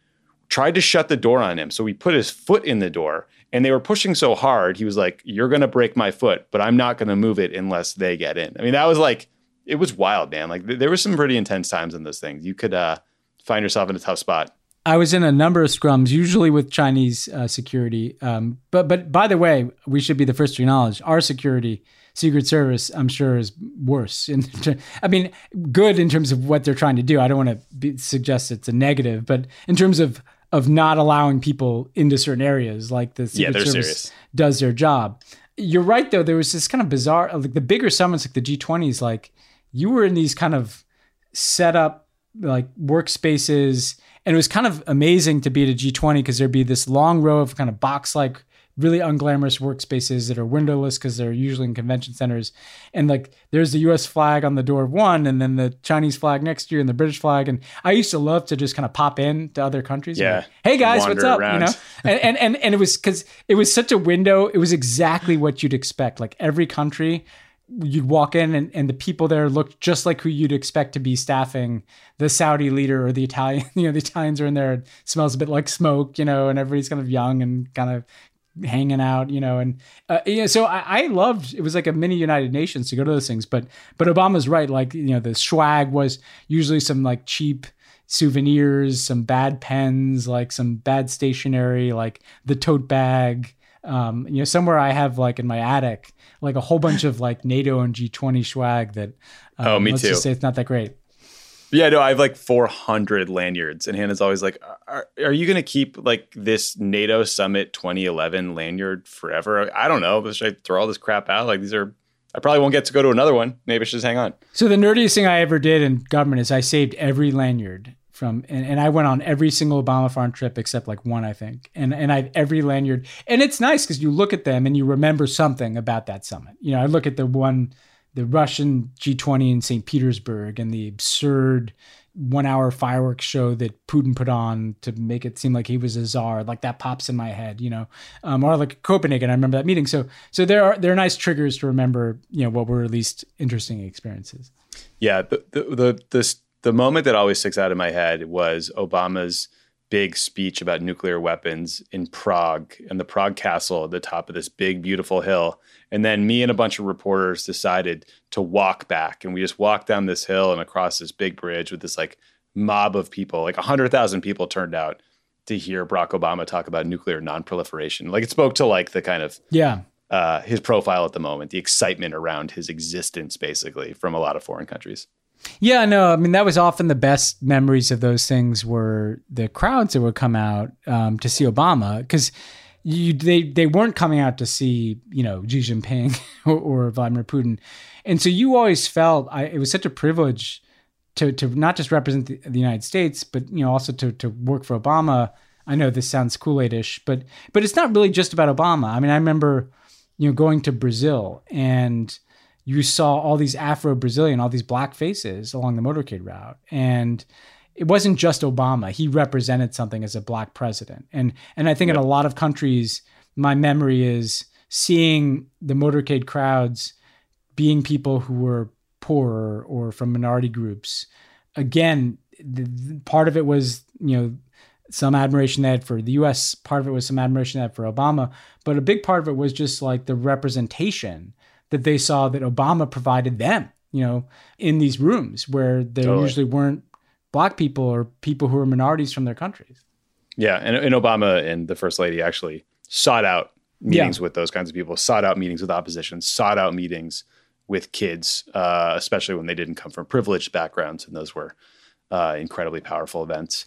Speaker 1: tried to shut the door on him. So he put his foot in the door and they were pushing so hard. He was like, You're going to break my foot, but I'm not going to move it unless they get in. I mean, that was like, it was wild, man. Like th- there was some pretty intense times in those things. You could uh, find yourself in a tough spot.
Speaker 2: I was in a number of scrums, usually with Chinese uh, security. Um, but but by the way, we should be the first to acknowledge our security, Secret Service. I'm sure is worse. In ter- I mean, good in terms of what they're trying to do. I don't want to suggest it's a negative, but in terms of of not allowing people into certain areas, like the Secret yeah, Service serious. does their job. You're right, though. There was this kind of bizarre, like the bigger summits, like the G20s. Like you were in these kind of set up like workspaces and it was kind of amazing to be at a G20 because there'd be this long row of kind of box like, really unglamorous workspaces that are windowless because they're usually in convention centers. And like there's the US flag on the door of one, and then the Chinese flag next to you, and the British flag. And I used to love to just kind of pop in to other countries.
Speaker 1: Yeah. Like,
Speaker 2: hey guys,
Speaker 1: what's
Speaker 2: up?
Speaker 1: Around. You know?
Speaker 2: and, and, and, and it was because it was such a window. It was exactly what you'd expect. Like every country you'd walk in and, and the people there looked just like who you'd expect to be staffing the Saudi leader or the Italian, you know, the Italians are in there, it smells a bit like smoke, you know, and everybody's kind of young and kind of hanging out, you know, and uh, yeah, so I, I, loved it was like a mini United Nations to go to those things, but but Obama's right, like you know the swag was usually some like cheap souvenirs, some bad pens, like some bad stationery, like the tote bag, um, you know, somewhere I have like in my attic, like a whole bunch of like NATO and G20 swag that.
Speaker 1: Um, oh, me
Speaker 2: let's
Speaker 1: too.
Speaker 2: Just say it's not that great.
Speaker 1: Yeah, no, I have like 400 lanyards, and Hannah's always like, "Are, are you going to keep like this NATO summit 2011 lanyard forever? I don't know. Should I throw all this crap out? Like these are." I probably won't get to go to another one. Maybe I should just hang on.
Speaker 2: So the nerdiest thing I ever did in government is I saved every lanyard from and, and, I went on every single Obama farm trip except like one, I think. And and I every lanyard and it's nice because you look at them and you remember something about that summit. You know, I look at the one the Russian G20 in St. Petersburg and the absurd one hour fireworks show that Putin put on to make it seem like he was a czar. Like that pops in my head, you know, um, or like Copenhagen. I remember that meeting. So, so there are, there are nice triggers to remember, you know, what were at least interesting experiences.
Speaker 1: Yeah. The, the, the, the moment that always sticks out in my head was Obama's big speech about nuclear weapons in Prague and the Prague castle at the top of this big, beautiful hill. And then me and a bunch of reporters decided to walk back. And we just walked down this hill and across this big bridge with this like mob of people, like 100,000 people turned out to hear Barack Obama talk about nuclear nonproliferation. Like it spoke to like the kind of,
Speaker 2: yeah.
Speaker 1: Uh, his profile at the moment, the excitement around his existence, basically, from a lot of foreign countries.
Speaker 2: Yeah, no, I mean that was often the best memories of those things were the crowds that would come out um, to see Obama because you they they weren't coming out to see you know Xi Jinping or, or Vladimir Putin, and so you always felt I, it was such a privilege to to not just represent the, the, United States but you know also to to work for Obama. I know this sounds Kool Aidish, but but it's not really just about Obama. I mean, I remember you know going to Brazil and you saw all these Afro Brazilian, all these black faces along the motorcade route. And it wasn't just Obama. He represented something as a black president. And and I think yeah. in a lot of countries, my memory is seeing the motorcade crowds being people who were poor or from minority groups. Again, the, the, part of it was, you know, some admiration they had for the US, part of it was some admiration they had for Obama, but a big part of it was just like the representation that they saw that Obama provided them, you know, in these rooms where there totally. usually weren't black people or people who were minorities from their countries.
Speaker 1: Yeah. And, and Obama and the first lady actually sought out meetings yeah. with those kinds of people, sought out meetings with opposition, sought out meetings with kids, uh, especially when they didn't come from privileged backgrounds. And those were uh, incredibly powerful events.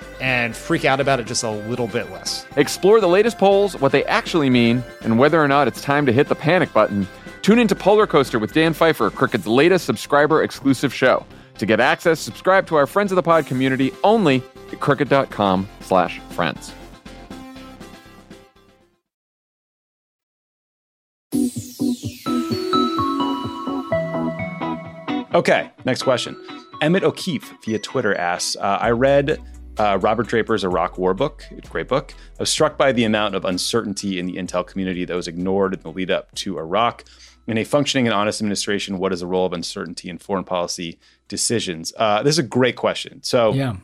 Speaker 3: and freak out about it just a little bit less.
Speaker 1: Explore the latest polls, what they actually mean, and whether or not it's time to hit the panic button. Tune into Polar Coaster with Dan Pfeiffer, Crooked's latest subscriber exclusive show. To get access, subscribe to our Friends of the Pod community only at crooked.com slash friends. Okay, next question. Emmett O'Keefe via Twitter asks, uh, I read uh, Robert Draper's Iraq War book, great book. I was struck by the amount of uncertainty in the intel community that was ignored in the lead up to Iraq. In a functioning and honest administration, what is the role of uncertainty in foreign policy decisions? Uh, this is a great question. So, yeah.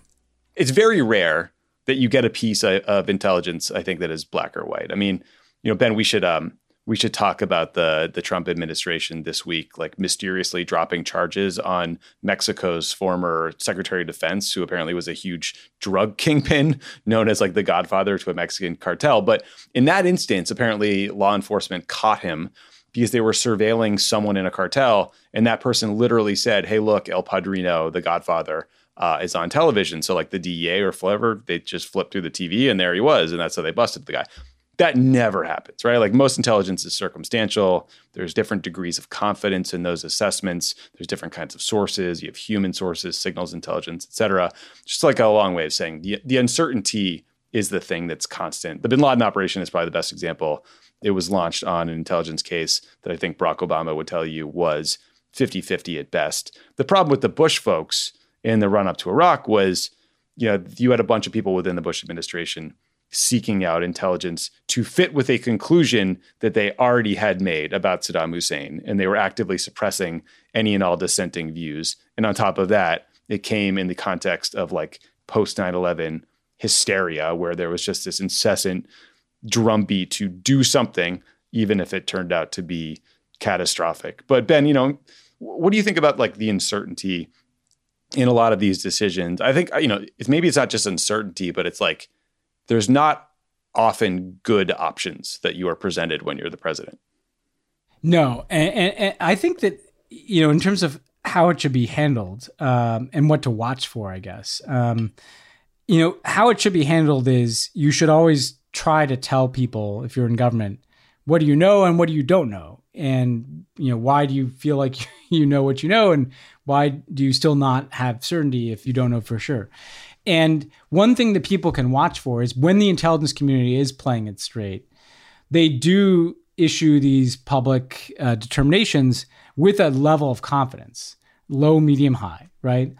Speaker 1: it's very rare that you get a piece of, of intelligence, I think, that is black or white. I mean, you know, Ben, we should um, we should talk about the the Trump administration this week, like mysteriously dropping charges on Mexico's former Secretary of Defense, who apparently was a huge drug kingpin known as like the Godfather to a Mexican cartel. But in that instance, apparently law enforcement caught him because they were surveilling someone in a cartel, and that person literally said, "Hey, look, El Padrino, the Godfather." Uh, is on television. So, like the DEA or whatever, they just flipped through the TV and there he was. And that's how they busted the guy that never happens, right? Like most intelligence is circumstantial. There's different degrees of confidence in those assessments. There's different kinds of sources. You have human sources, signals intelligence, et cetera. Just like a long way of saying the, the uncertainty is the thing that's constant. The bin Laden operation is probably the best example. It was launched on an intelligence case that I think Barack Obama would tell you was 50 50 at best. The problem with the Bush folks in the run up to Iraq was, you know, you had a bunch of people within the Bush administration seeking out intelligence to fit with a conclusion that they already had made about Saddam Hussein. And they were actively suppressing any and all dissenting views. And on top of that, it came in the context of like post 9 11 hysteria, where there was just this incessant drumbeat to do something, even if it turned out to be catastrophic. But Ben, you know, what do you think about like the uncertainty in a lot of these decisions? I think, you know, it's, maybe it's not just uncertainty, but it's like, there's not often good options that you are presented when you're the president.
Speaker 2: No, and, and, and I think that you know in terms of how it should be handled um, and what to watch for, I guess. Um, you know how it should be handled is you should always try to tell people if you're in government what do you know and what do you don't know and you know why do you feel like you know what you know and why do you still not have certainty if you don't know for sure and one thing that people can watch for is when the intelligence community is playing it straight, they do issue these public uh, determinations with a level of confidence, low, medium, high, right?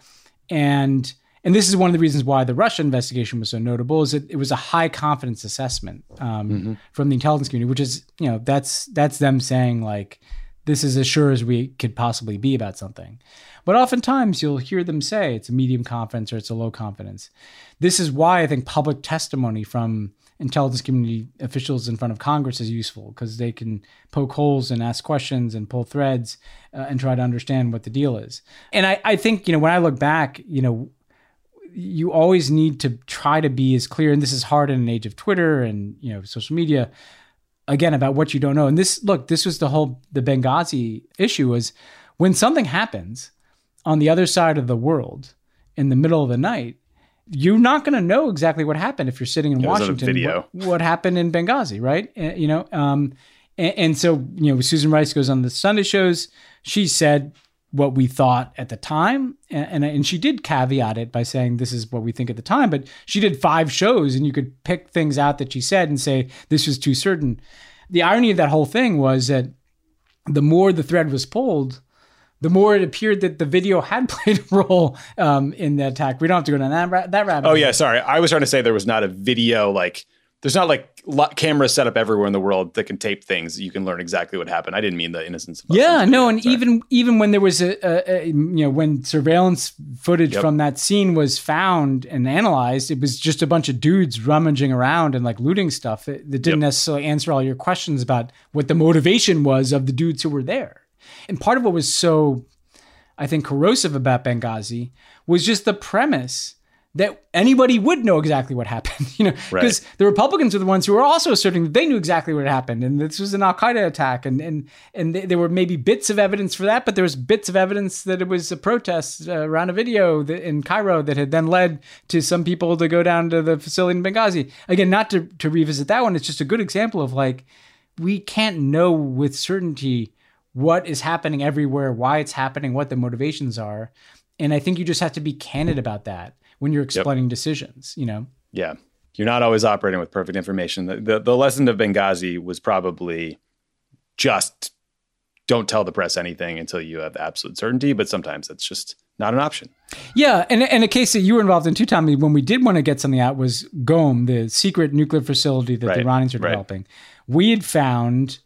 Speaker 2: And and this is one of the reasons why the Russia investigation was so notable is that it was a high confidence assessment um, mm-hmm. from the intelligence community, which is you know that's that's them saying like this is as sure as we could possibly be about something. But oftentimes you'll hear them say it's a medium confidence or it's a low confidence. This is why I think public testimony from intelligence community officials in front of Congress is useful because they can poke holes and ask questions and pull threads uh, and try to understand what the deal is. And I, I think, you know, when I look back, you know, you always need to try to be as clear and this is hard in an age of twitter and you know social media again about what you don't know. And this look, this was the whole the Benghazi issue was when something happens on the other side of the world in the middle of the night, you're not going to know exactly what happened if you're sitting in
Speaker 1: it
Speaker 2: Washington.
Speaker 1: What,
Speaker 2: what, happened in Benghazi, right? Eh, you know, um, and, and so you know, Susan Rice goes on the Sunday shows. She said what we thought at the time. And, and, and, she did caveat it by saying, this is what we think at the time, but she did five shows and you could pick things out that she said and say, this was too certain. The irony of that whole thing was that the more the thread was pulled, the more it appeared that the video had played a role um, in the attack. We don't have to go down that, ra- that rabbit.
Speaker 1: Oh, yeah. Sorry. I was trying to say there was not a video like there's not like cameras set up everywhere in the world that can tape things. You can learn exactly what happened. I didn't mean the innocence.
Speaker 2: yeah, no, and Sorry. even even when there was a, a, a, you know when surveillance footage yep. from that scene was found and analyzed, it was just a bunch of dudes rummaging around and like looting stuff that, that didn't yep. necessarily answer all your questions about what the motivation was of the dudes who were there. And part of what was so, I think, corrosive about Benghazi was just the premise that anybody would know exactly what happened, you know, because
Speaker 1: right.
Speaker 2: the Republicans are the ones who are also asserting that they knew exactly what happened, and this was an Al Qaeda attack, and and and there were maybe bits of evidence for that, but there was bits of evidence that it was a protest uh, around a video that, in Cairo that had then led to some people to go down to the facility in Benghazi. Again, not to to revisit that one, it's just a good example of like we can't know with certainty what is happening everywhere, why it's happening, what the motivations are. And I think you just have to be candid about that when you're explaining yep. decisions, you know?
Speaker 1: Yeah. You're not always operating with perfect information. The, the, the lesson of Benghazi was probably just don't tell the press anything until you have absolute certainty, but sometimes that's just not an option.
Speaker 2: Yeah, and and a case that you were involved in too, Tommy, when we did want to get something out was Qom, the secret nuclear facility that right. the Iranians are developing. Right. We had found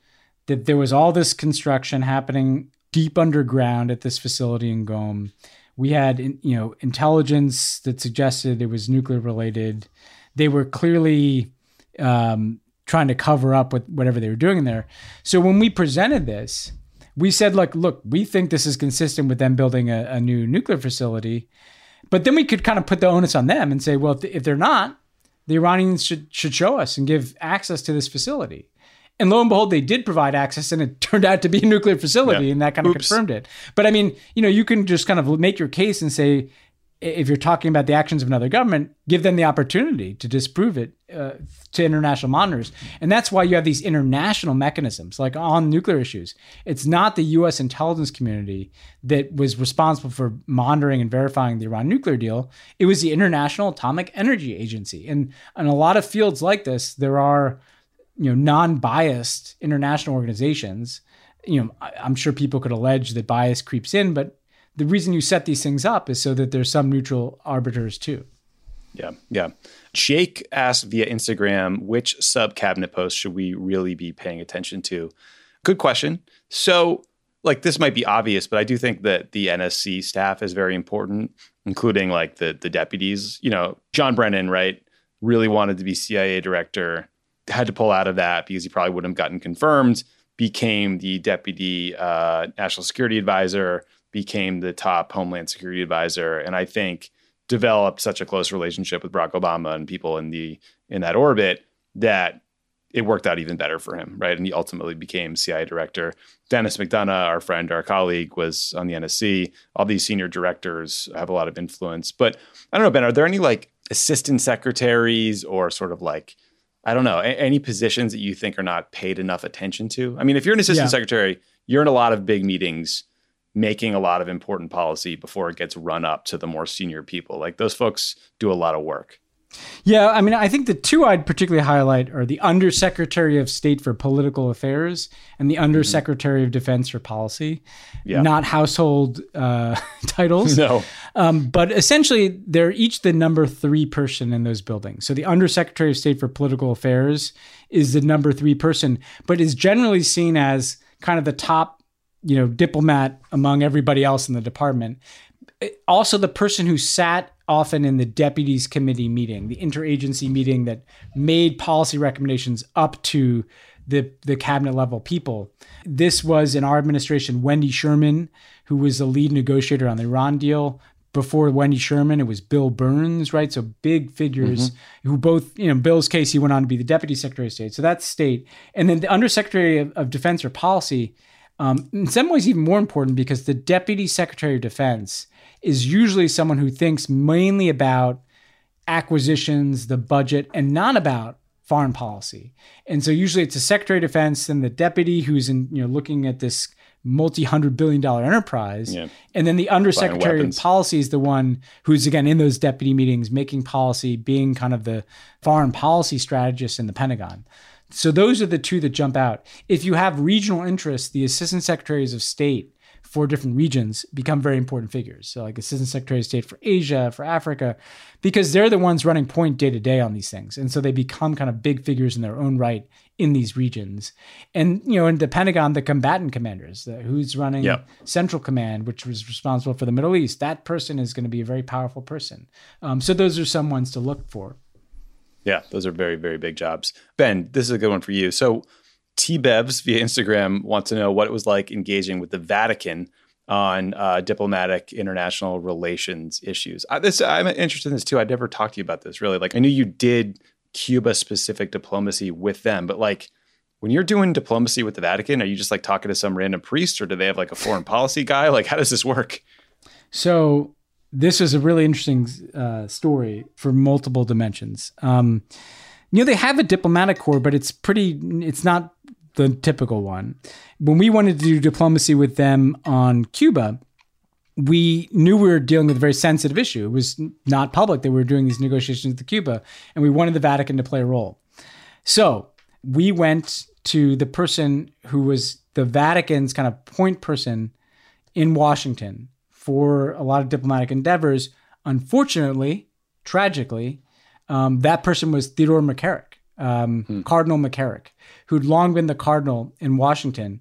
Speaker 2: that there was all this construction happening deep underground at this facility in Qom we had you know intelligence that suggested it was nuclear related. They were clearly um, trying to cover up with whatever they were doing in there. So when we presented this, we said, like, look, we think this is consistent with them building a, a new nuclear facility. But then we could kind of put the onus on them and say, well, if they're not, the Iranians should should show us and give access to this facility. And lo and behold, they did provide access, and it turned out to be a nuclear facility, yeah. and that kind of Oops. confirmed it. But I mean, you know, you can just kind of make your case and say, if you're talking about the actions of another government, give them the opportunity to disprove it uh, to international monitors. And that's why you have these international mechanisms, like on nuclear issues. It's not the US intelligence community that was responsible for monitoring and verifying the Iran nuclear deal, it was the International Atomic Energy Agency. And in a lot of fields like this, there are you know non-biased international organizations you know I, i'm sure people could allege that bias creeps in but the reason you set these things up is so that there's some neutral arbiters too
Speaker 1: yeah, yeah. Jake asked via Instagram, which sub cabinet post should we really be paying attention to? Good question. So, like, this might be obvious, but I do think that the NSC staff is very important, including like the the deputies. You know, John Brennan, right? Really wanted to be CIA director had to pull out of that because he probably wouldn't have gotten confirmed, became the deputy uh, national security advisor, became the top homeland security advisor. And I think developed such a close relationship with Barack Obama and people in the in that orbit that it worked out even better for him, right? And he ultimately became CIA director. Denis McDonough, our friend, our colleague, was on the NSC. All these senior directors have a lot of influence. But I don't know, Ben, are there any like assistant secretaries or sort of like I don't know, a- any positions that you think are not paid enough attention to? I mean, if you're an assistant yeah. secretary, you're in a lot of big meetings making a lot of important policy before it gets run up to the more senior people. Like those folks do a lot of work.
Speaker 2: Yeah, I mean, I think the two I'd particularly highlight are the Undersecretary of State for Political Affairs and the mm-hmm. Undersecretary mm-hmm. of Defense for Policy, yeah. not household uh, titles.
Speaker 1: No. Um,
Speaker 2: but essentially, they're each the number three person in those buildings. So the Undersecretary of State for Political Affairs is the number three person, but is generally seen as kind of the top, you know, diplomat among everybody else in the department eh, also the person who sat often in the deputies committee meeting, the interagency meeting that made policy recommendations up to the, the cabinet level people. This was in our administration, Wendy Sherman, who was the lead negotiator on the Iran deal. Before Wendy Sherman, it was Bill Burns, right? So big figures mm-hmm. who both, you know, Bill's case, he went on to be the deputy secretary of state. So that's state. And then the undersecretary of, of defense or policy, um, in some ways, even more important because the deputy secretary of defense is usually someone who thinks mainly about acquisitions, the budget, and not about foreign policy. And so usually it's the Secretary of Defense and the deputy who's in, you know, looking at this multi-hundred billion dollar enterprise. Yeah. And then the undersecretary of policy is the one who's again in those deputy meetings making policy, being kind of the foreign policy strategist in the Pentagon. So those are the two that jump out. If you have regional interests, the assistant secretaries of state for different regions become very important figures. So, like Assistant Secretary of State for Asia, for Africa, because they're the ones running point day to day on these things. And so they become kind of big figures in their own right in these regions. And, you know, in the Pentagon, the combatant commanders, the, who's running yep. Central Command, which was responsible for the Middle East, that person is going to be a very powerful person. Um, so, those are some ones to look for.
Speaker 1: Yeah, those are very, very big jobs. Ben, this is a good one for you. So, Bevs via Instagram wants to know what it was like engaging with the Vatican on uh, diplomatic international relations issues. I, this I'm interested in this too. I'd never talked to you about this really. Like I knew you did Cuba specific diplomacy with them, but like when you're doing diplomacy with the Vatican, are you just like talking to some random priest or do they have like a foreign policy guy? Like how does this work?
Speaker 2: So this is a really interesting uh, story for multiple dimensions. Um, you know, they have a diplomatic corps, but it's pretty, it's not the typical one. When we wanted to do diplomacy with them on Cuba, we knew we were dealing with a very sensitive issue. It was not public that we were doing these negotiations with Cuba, and we wanted the Vatican to play a role. So we went to the person who was the Vatican's kind of point person in Washington for a lot of diplomatic endeavors. Unfortunately, tragically, um, that person was Theodore McCarrick um, hmm. Cardinal McCarrick, who'd long been the cardinal in Washington.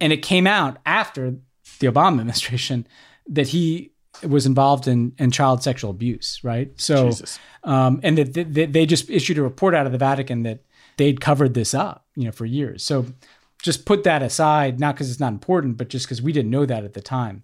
Speaker 2: And it came out after the Obama administration that he was involved in, in child sexual abuse, right? So, um, and that the, the, they just issued a report out of the Vatican that they'd covered this up, you know, for years. So just put that aside, not because it's not important, but just because we didn't know that at the time.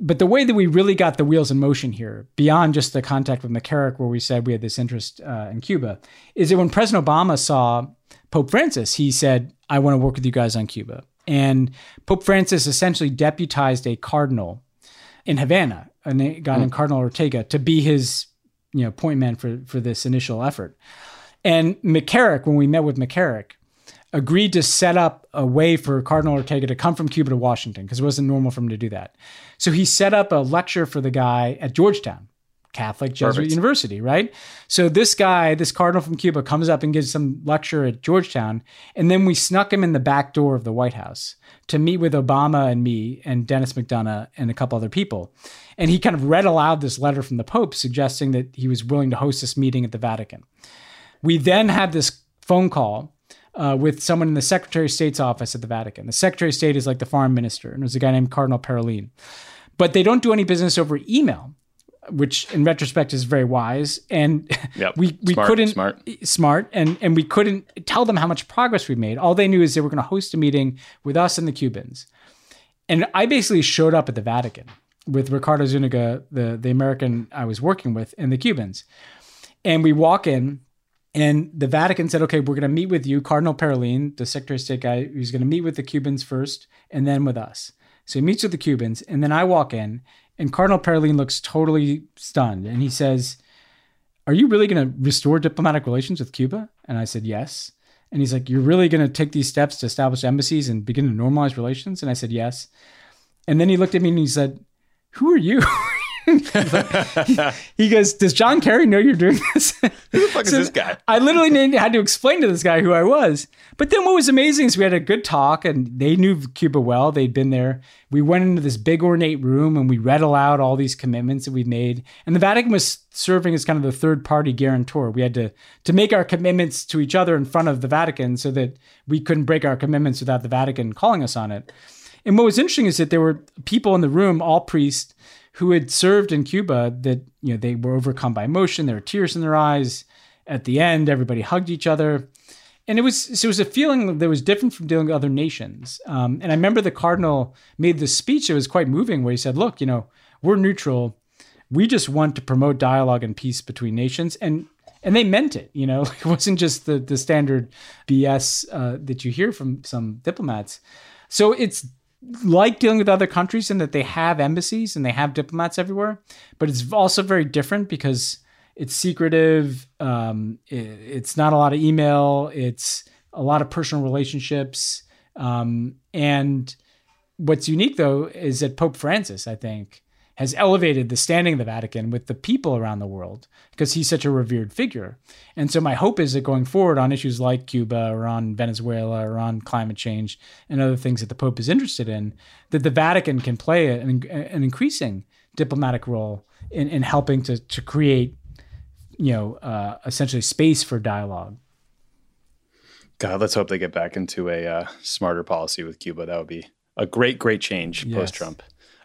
Speaker 2: But the way that we really got the wheels in motion here, beyond just the contact with McCarrick, where we said we had this interest uh, in Cuba, is that when President Obama saw Pope Francis, he said, I want to work with you guys on Cuba. And Pope Francis essentially deputized a cardinal in Havana, a guy named mm. Cardinal Ortega, to be his you know point man for for this initial effort. And McCarrick, when we met with McCarrick, agreed to set up a way for Cardinal Ortega to come from Cuba to Washington because it wasn't normal for him to do that. So he set up a lecture for the guy at Georgetown, Catholic Jesuit Perfect. University, right? So this guy, this cardinal from Cuba, comes up and gives some lecture at Georgetown, and then we snuck him in the back door of the White House to meet with Obama and me and Denis McDonough and a couple other people. And he kind of read aloud this letter from the Pope suggesting that he was willing to host this meeting at the Vatican. We then had this phone call uh, with someone in the Secretary of State's office at the Vatican. The Secretary of State is like the foreign minister, and it was a guy named Cardinal Parolin. But they don't do any business over email, which in retrospect is very wise. And yep. we, we smart, couldn't smart. smart and, and we couldn't tell them how much progress we made. All they knew is they were going to host a meeting with us and the Cubans. And I basically showed up at the Vatican with Ricardo Zuniga, the, the American I was working with, and the Cubans. And we walk in and the Vatican said, okay, we're going to meet with you, Cardinal Parolin, the Secretary of State guy, who's going to meet with the Cubans first and then with us. So he meets with the Cubans, and then I walk in, and Cardinal Parolin looks totally stunned. And he says, Are you really going to restore diplomatic relations with Cuba? And I said, Yes. And he's like, You're really going to take these steps to establish embassies and begin to normalize relations? And I said, Yes. And then he looked at me and he said, Who are you? he, goes, "Does John Kerry know you're doing
Speaker 1: this?" Who the fuck so is this guy?
Speaker 2: I literally had to explain to this guy who I was. But then what was amazing is we had a good talk, and they knew Cuba well. They'd been there. We went into this big ornate room, and we read aloud all these commitments that we made. And the Vatican was serving as kind of the third party guarantor. We had to to make our commitments to each other in front of the Vatican, so that we couldn't break our commitments without the Vatican calling us on it. And what was interesting is that there were people in the room, all priests, who had served in Cuba that you know they were overcome by emotion. There were tears in their eyes. At the end, everybody hugged each other, and it was so it was a feeling that was different from dealing with other nations. Um, and I remember the cardinal made this speech that was quite moving, where he said, "Look, you know, we're neutral. We just want to promote dialogue and peace between nations." And and they meant it. You know, it wasn't just the the standard BS uh, that you hear from some diplomats. So it's like dealing with other countries in that they have embassies and they have diplomats everywhere, but it's also very different because it's secretive. Um, it, it's not a lot of email. It's a lot of personal relationships. Um, and what's unique though is that Pope Francis, I think, has elevated the standing of the Vatican with the people around the world because he's such a revered figure. And so my hope is that going forward on issues like Cuba or on Venezuela or on climate change and other things that the Pope is interested in, that the Vatican can play an, an increasing diplomatic role in, in helping to, to create, you know, uh, essentially space for dialogue.
Speaker 1: God, let's hope they get back into a uh, smarter policy with Cuba. That would be a great, great change yes. post Trump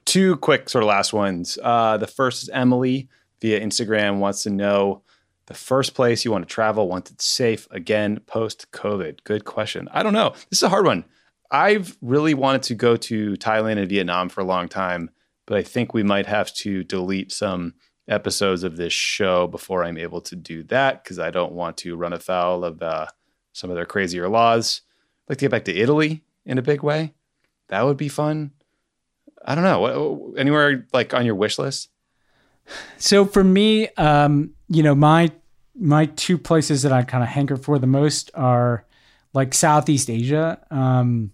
Speaker 1: two quick sort of last ones. Uh, the first is Emily via Instagram wants to know the first place you want to travel once it's safe again post COVID. Good question. I don't know. This is a hard one. I've really wanted to go to Thailand and Vietnam for a long time, but I think we might have to delete some episodes of this show before I'm able to do that because I don't want to run afoul of uh, some of their crazier laws. I'd like to get back to Italy in a big way. That would be fun. I don't know. Anywhere like on your wish list?
Speaker 2: So for me, um, you know, my my two places that I kind of hanker for the most are like Southeast Asia. Um,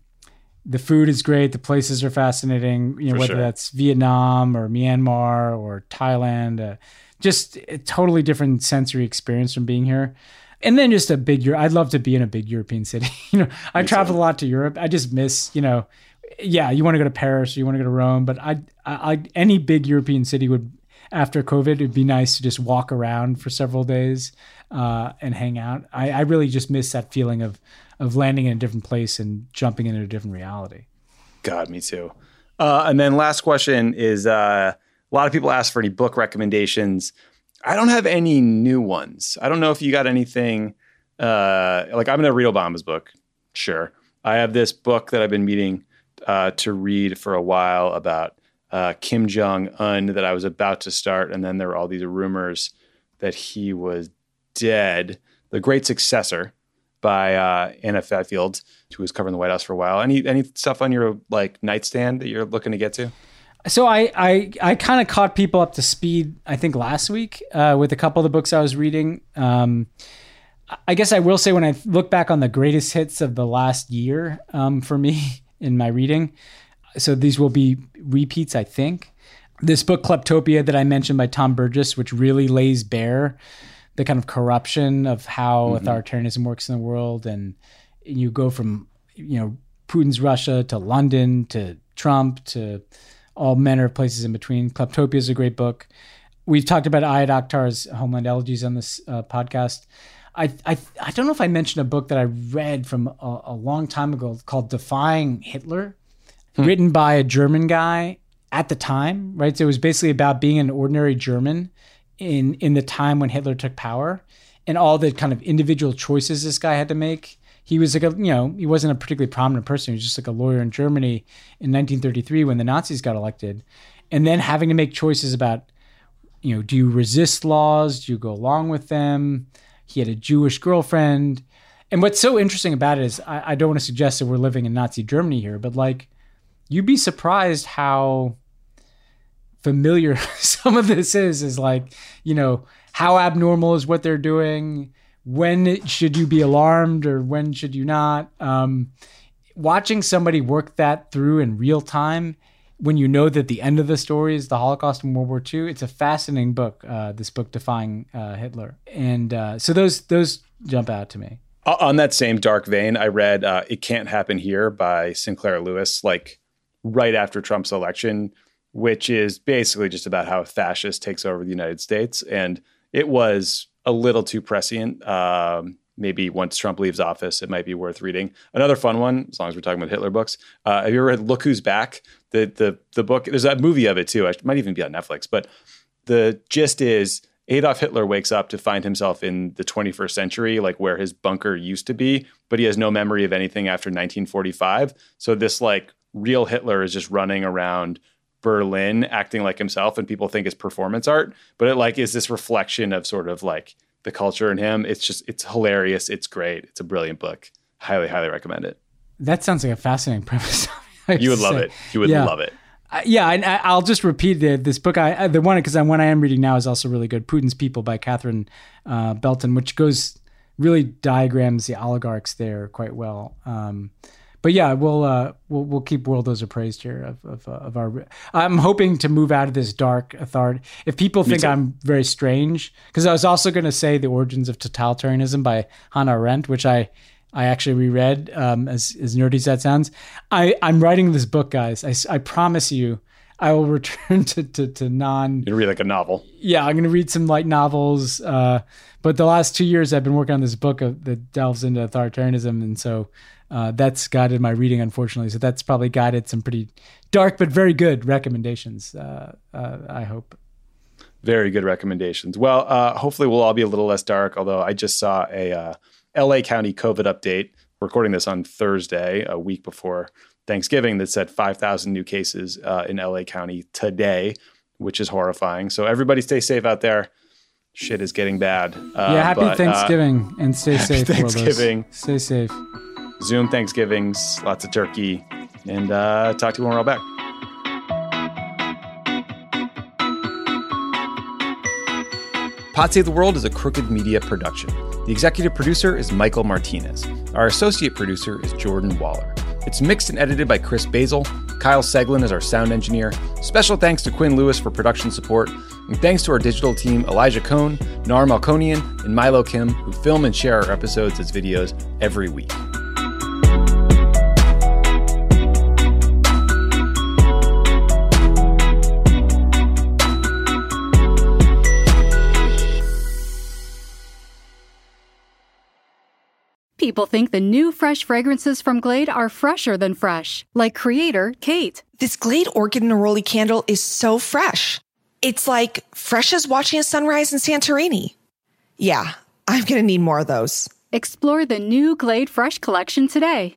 Speaker 2: the food is great. The places are fascinating. You know, for whether sure. that's Vietnam or Myanmar or Thailand, uh, just a totally different sensory experience from being here. And then just a big I'd love to be in a big European city. you know, I travel a lot to Europe. I just miss, you know, yeah, you want to go to Paris or you want to go to Rome, but I, I, any big European city would after COVID, it'd be nice to just walk around for several days uh, and hang out. I, I, really just miss that feeling of of landing in a different place and jumping into a different reality.
Speaker 1: God, me too. Uh, and then last question is uh, a lot of people ask for any book recommendations. I don't have any new ones. I don't know if you got anything. Uh, like I'm gonna read Obama's book, sure. I have this book that I've been meeting uh, to read for a while about uh, Kim Jong Un that I was about to start, and then there were all these rumors that he was dead. The Great Successor by uh, Anna Fifield, who was covering the White House for a while. Any any stuff on your like nightstand that you're looking to get to?
Speaker 2: So I I, I kind of caught people up to speed. I think last week uh, with a couple of the books I was reading. Um, I guess I will say when I look back on the greatest hits of the last year um, for me, in my reading. So these will be repeats, I think. This book, Kleptopia, that I mentioned by Tom Burgis, which really lays bare the kind of corruption of how mm-hmm. authoritarianism works in the world. And you go from, you know, Putin's Russia to London to Trump to all manner of places in between. Kleptopia is a great book. We've talked about Ayad Akhtar's Homeland Elegies on this uh, podcast. I, I, I don't know if I mentioned a book that I read from a, a long time ago called Defying Hitler, hmm. written by a German guy at the time, right? So it was basically about being an ordinary German in in the time when Hitler took power and all the kind of individual choices this guy had to make. He was like a you know he wasn't a particularly prominent person. He was just like a lawyer in Germany in 1933 when the Nazis got elected, and then having to make choices about you know do you resist laws? Do you go along with them? He had a Jewish girlfriend. And what's so interesting about it is I, I don't want to suggest that we're living in Nazi Germany here, but like you'd be surprised how familiar some of this is is like, you know, how abnormal is what they're doing? When should you be alarmed or when should you not? Um, watching somebody work that through in real time when you know that the end of the story is the Holocaust and World War II, it's a fascinating book. Uh, this book, Defying uh, Hitler, and uh, so those those jump out to me.
Speaker 1: Uh, on that same dark vein, I read uh, "It Can't Happen Here" by Sinclair Lewis, like right after Trump's election, which is basically just about how a fascist takes over the United States, and it was a little too prescient. Um, maybe once Trump leaves office, it might be worth reading. Another fun one, as long as we're talking about Hitler books. Uh, have you ever read Look Who's Back? The the the book. There's a movie of it too. It might even be on Netflix. But the gist is Adolf Hitler wakes up to find himself in the 21st century, like where his bunker used to be, but he has no memory of anything after 1945. So this like real Hitler is just running around Berlin acting like himself and people think it's performance art, but it like is this reflection of sort of like the culture in him. It's just it's hilarious. It's great. It's a brilliant book. Highly, highly recommend it.
Speaker 2: That sounds like a fascinating premise.
Speaker 1: you would love say. it. You would yeah. love it.
Speaker 2: Uh, yeah, and I, I'll just repeat the, this book. I the one because the one I am reading now is also really good. Putin's People by Catherine uh, Belton, which goes really diagrams the oligarchs there quite well. Um, but yeah, we'll uh, we'll we'll keep worldos appraised here of of, uh, of, our. I'm hoping to move out of this dark authority. If people think I'm very strange, because I was also going to say the origins of totalitarianism by Hannah Arendt, which I I actually reread. Um, as as nerdy as that sounds, I I'm writing this book, guys. I I promise you, I will return to to, to
Speaker 1: non.
Speaker 2: You
Speaker 1: read like a novel.
Speaker 2: Yeah, I'm gonna read some light novels. Uh, but the last two years, I've been working on this book of, that delves into authoritarianism, and so uh, that's guided my reading, unfortunately. So that's probably guided some pretty dark but very good recommendations. Uh, uh I hope.
Speaker 1: Very good recommendations. Well, uh, hopefully we'll all be a little less dark. Although I just saw a uh, LA County COVID update. Recording this on Thursday, a week before Thanksgiving that said 5,000 new cases uh, in LA County today, which is horrifying. So everybody stay safe out there. Shit is getting bad. Uh,
Speaker 2: yeah, happy but, uh, Thanksgiving uh, and stay safe. Thanksgiving. World. Stay safe.
Speaker 1: Zoom Thanksgivings, lots of turkey, and uh, talk to you when we're all back. Pod Save the World is a Crooked Media production. The executive producer is Michael Martinez. Our associate producer is Jordan Waller. It's mixed and edited by Chris Basil. Kyle Seglin is our sound engineer. Special thanks to Quinn Lewis for production support. And thanks to our digital team, Elijah Cone, Nar Malkonian, and Milo Kim, who film and share our episodes as videos every week.
Speaker 4: people think the new fresh fragrances from Glade are fresher than fresh, like Creator Kate.
Speaker 5: This Glade Orchid Neroli candle is so fresh. It's like fresh as watching a sunrise in Santorini. Yeah, I'm going to need more of those.
Speaker 4: Explore the new Glade Fresh collection today.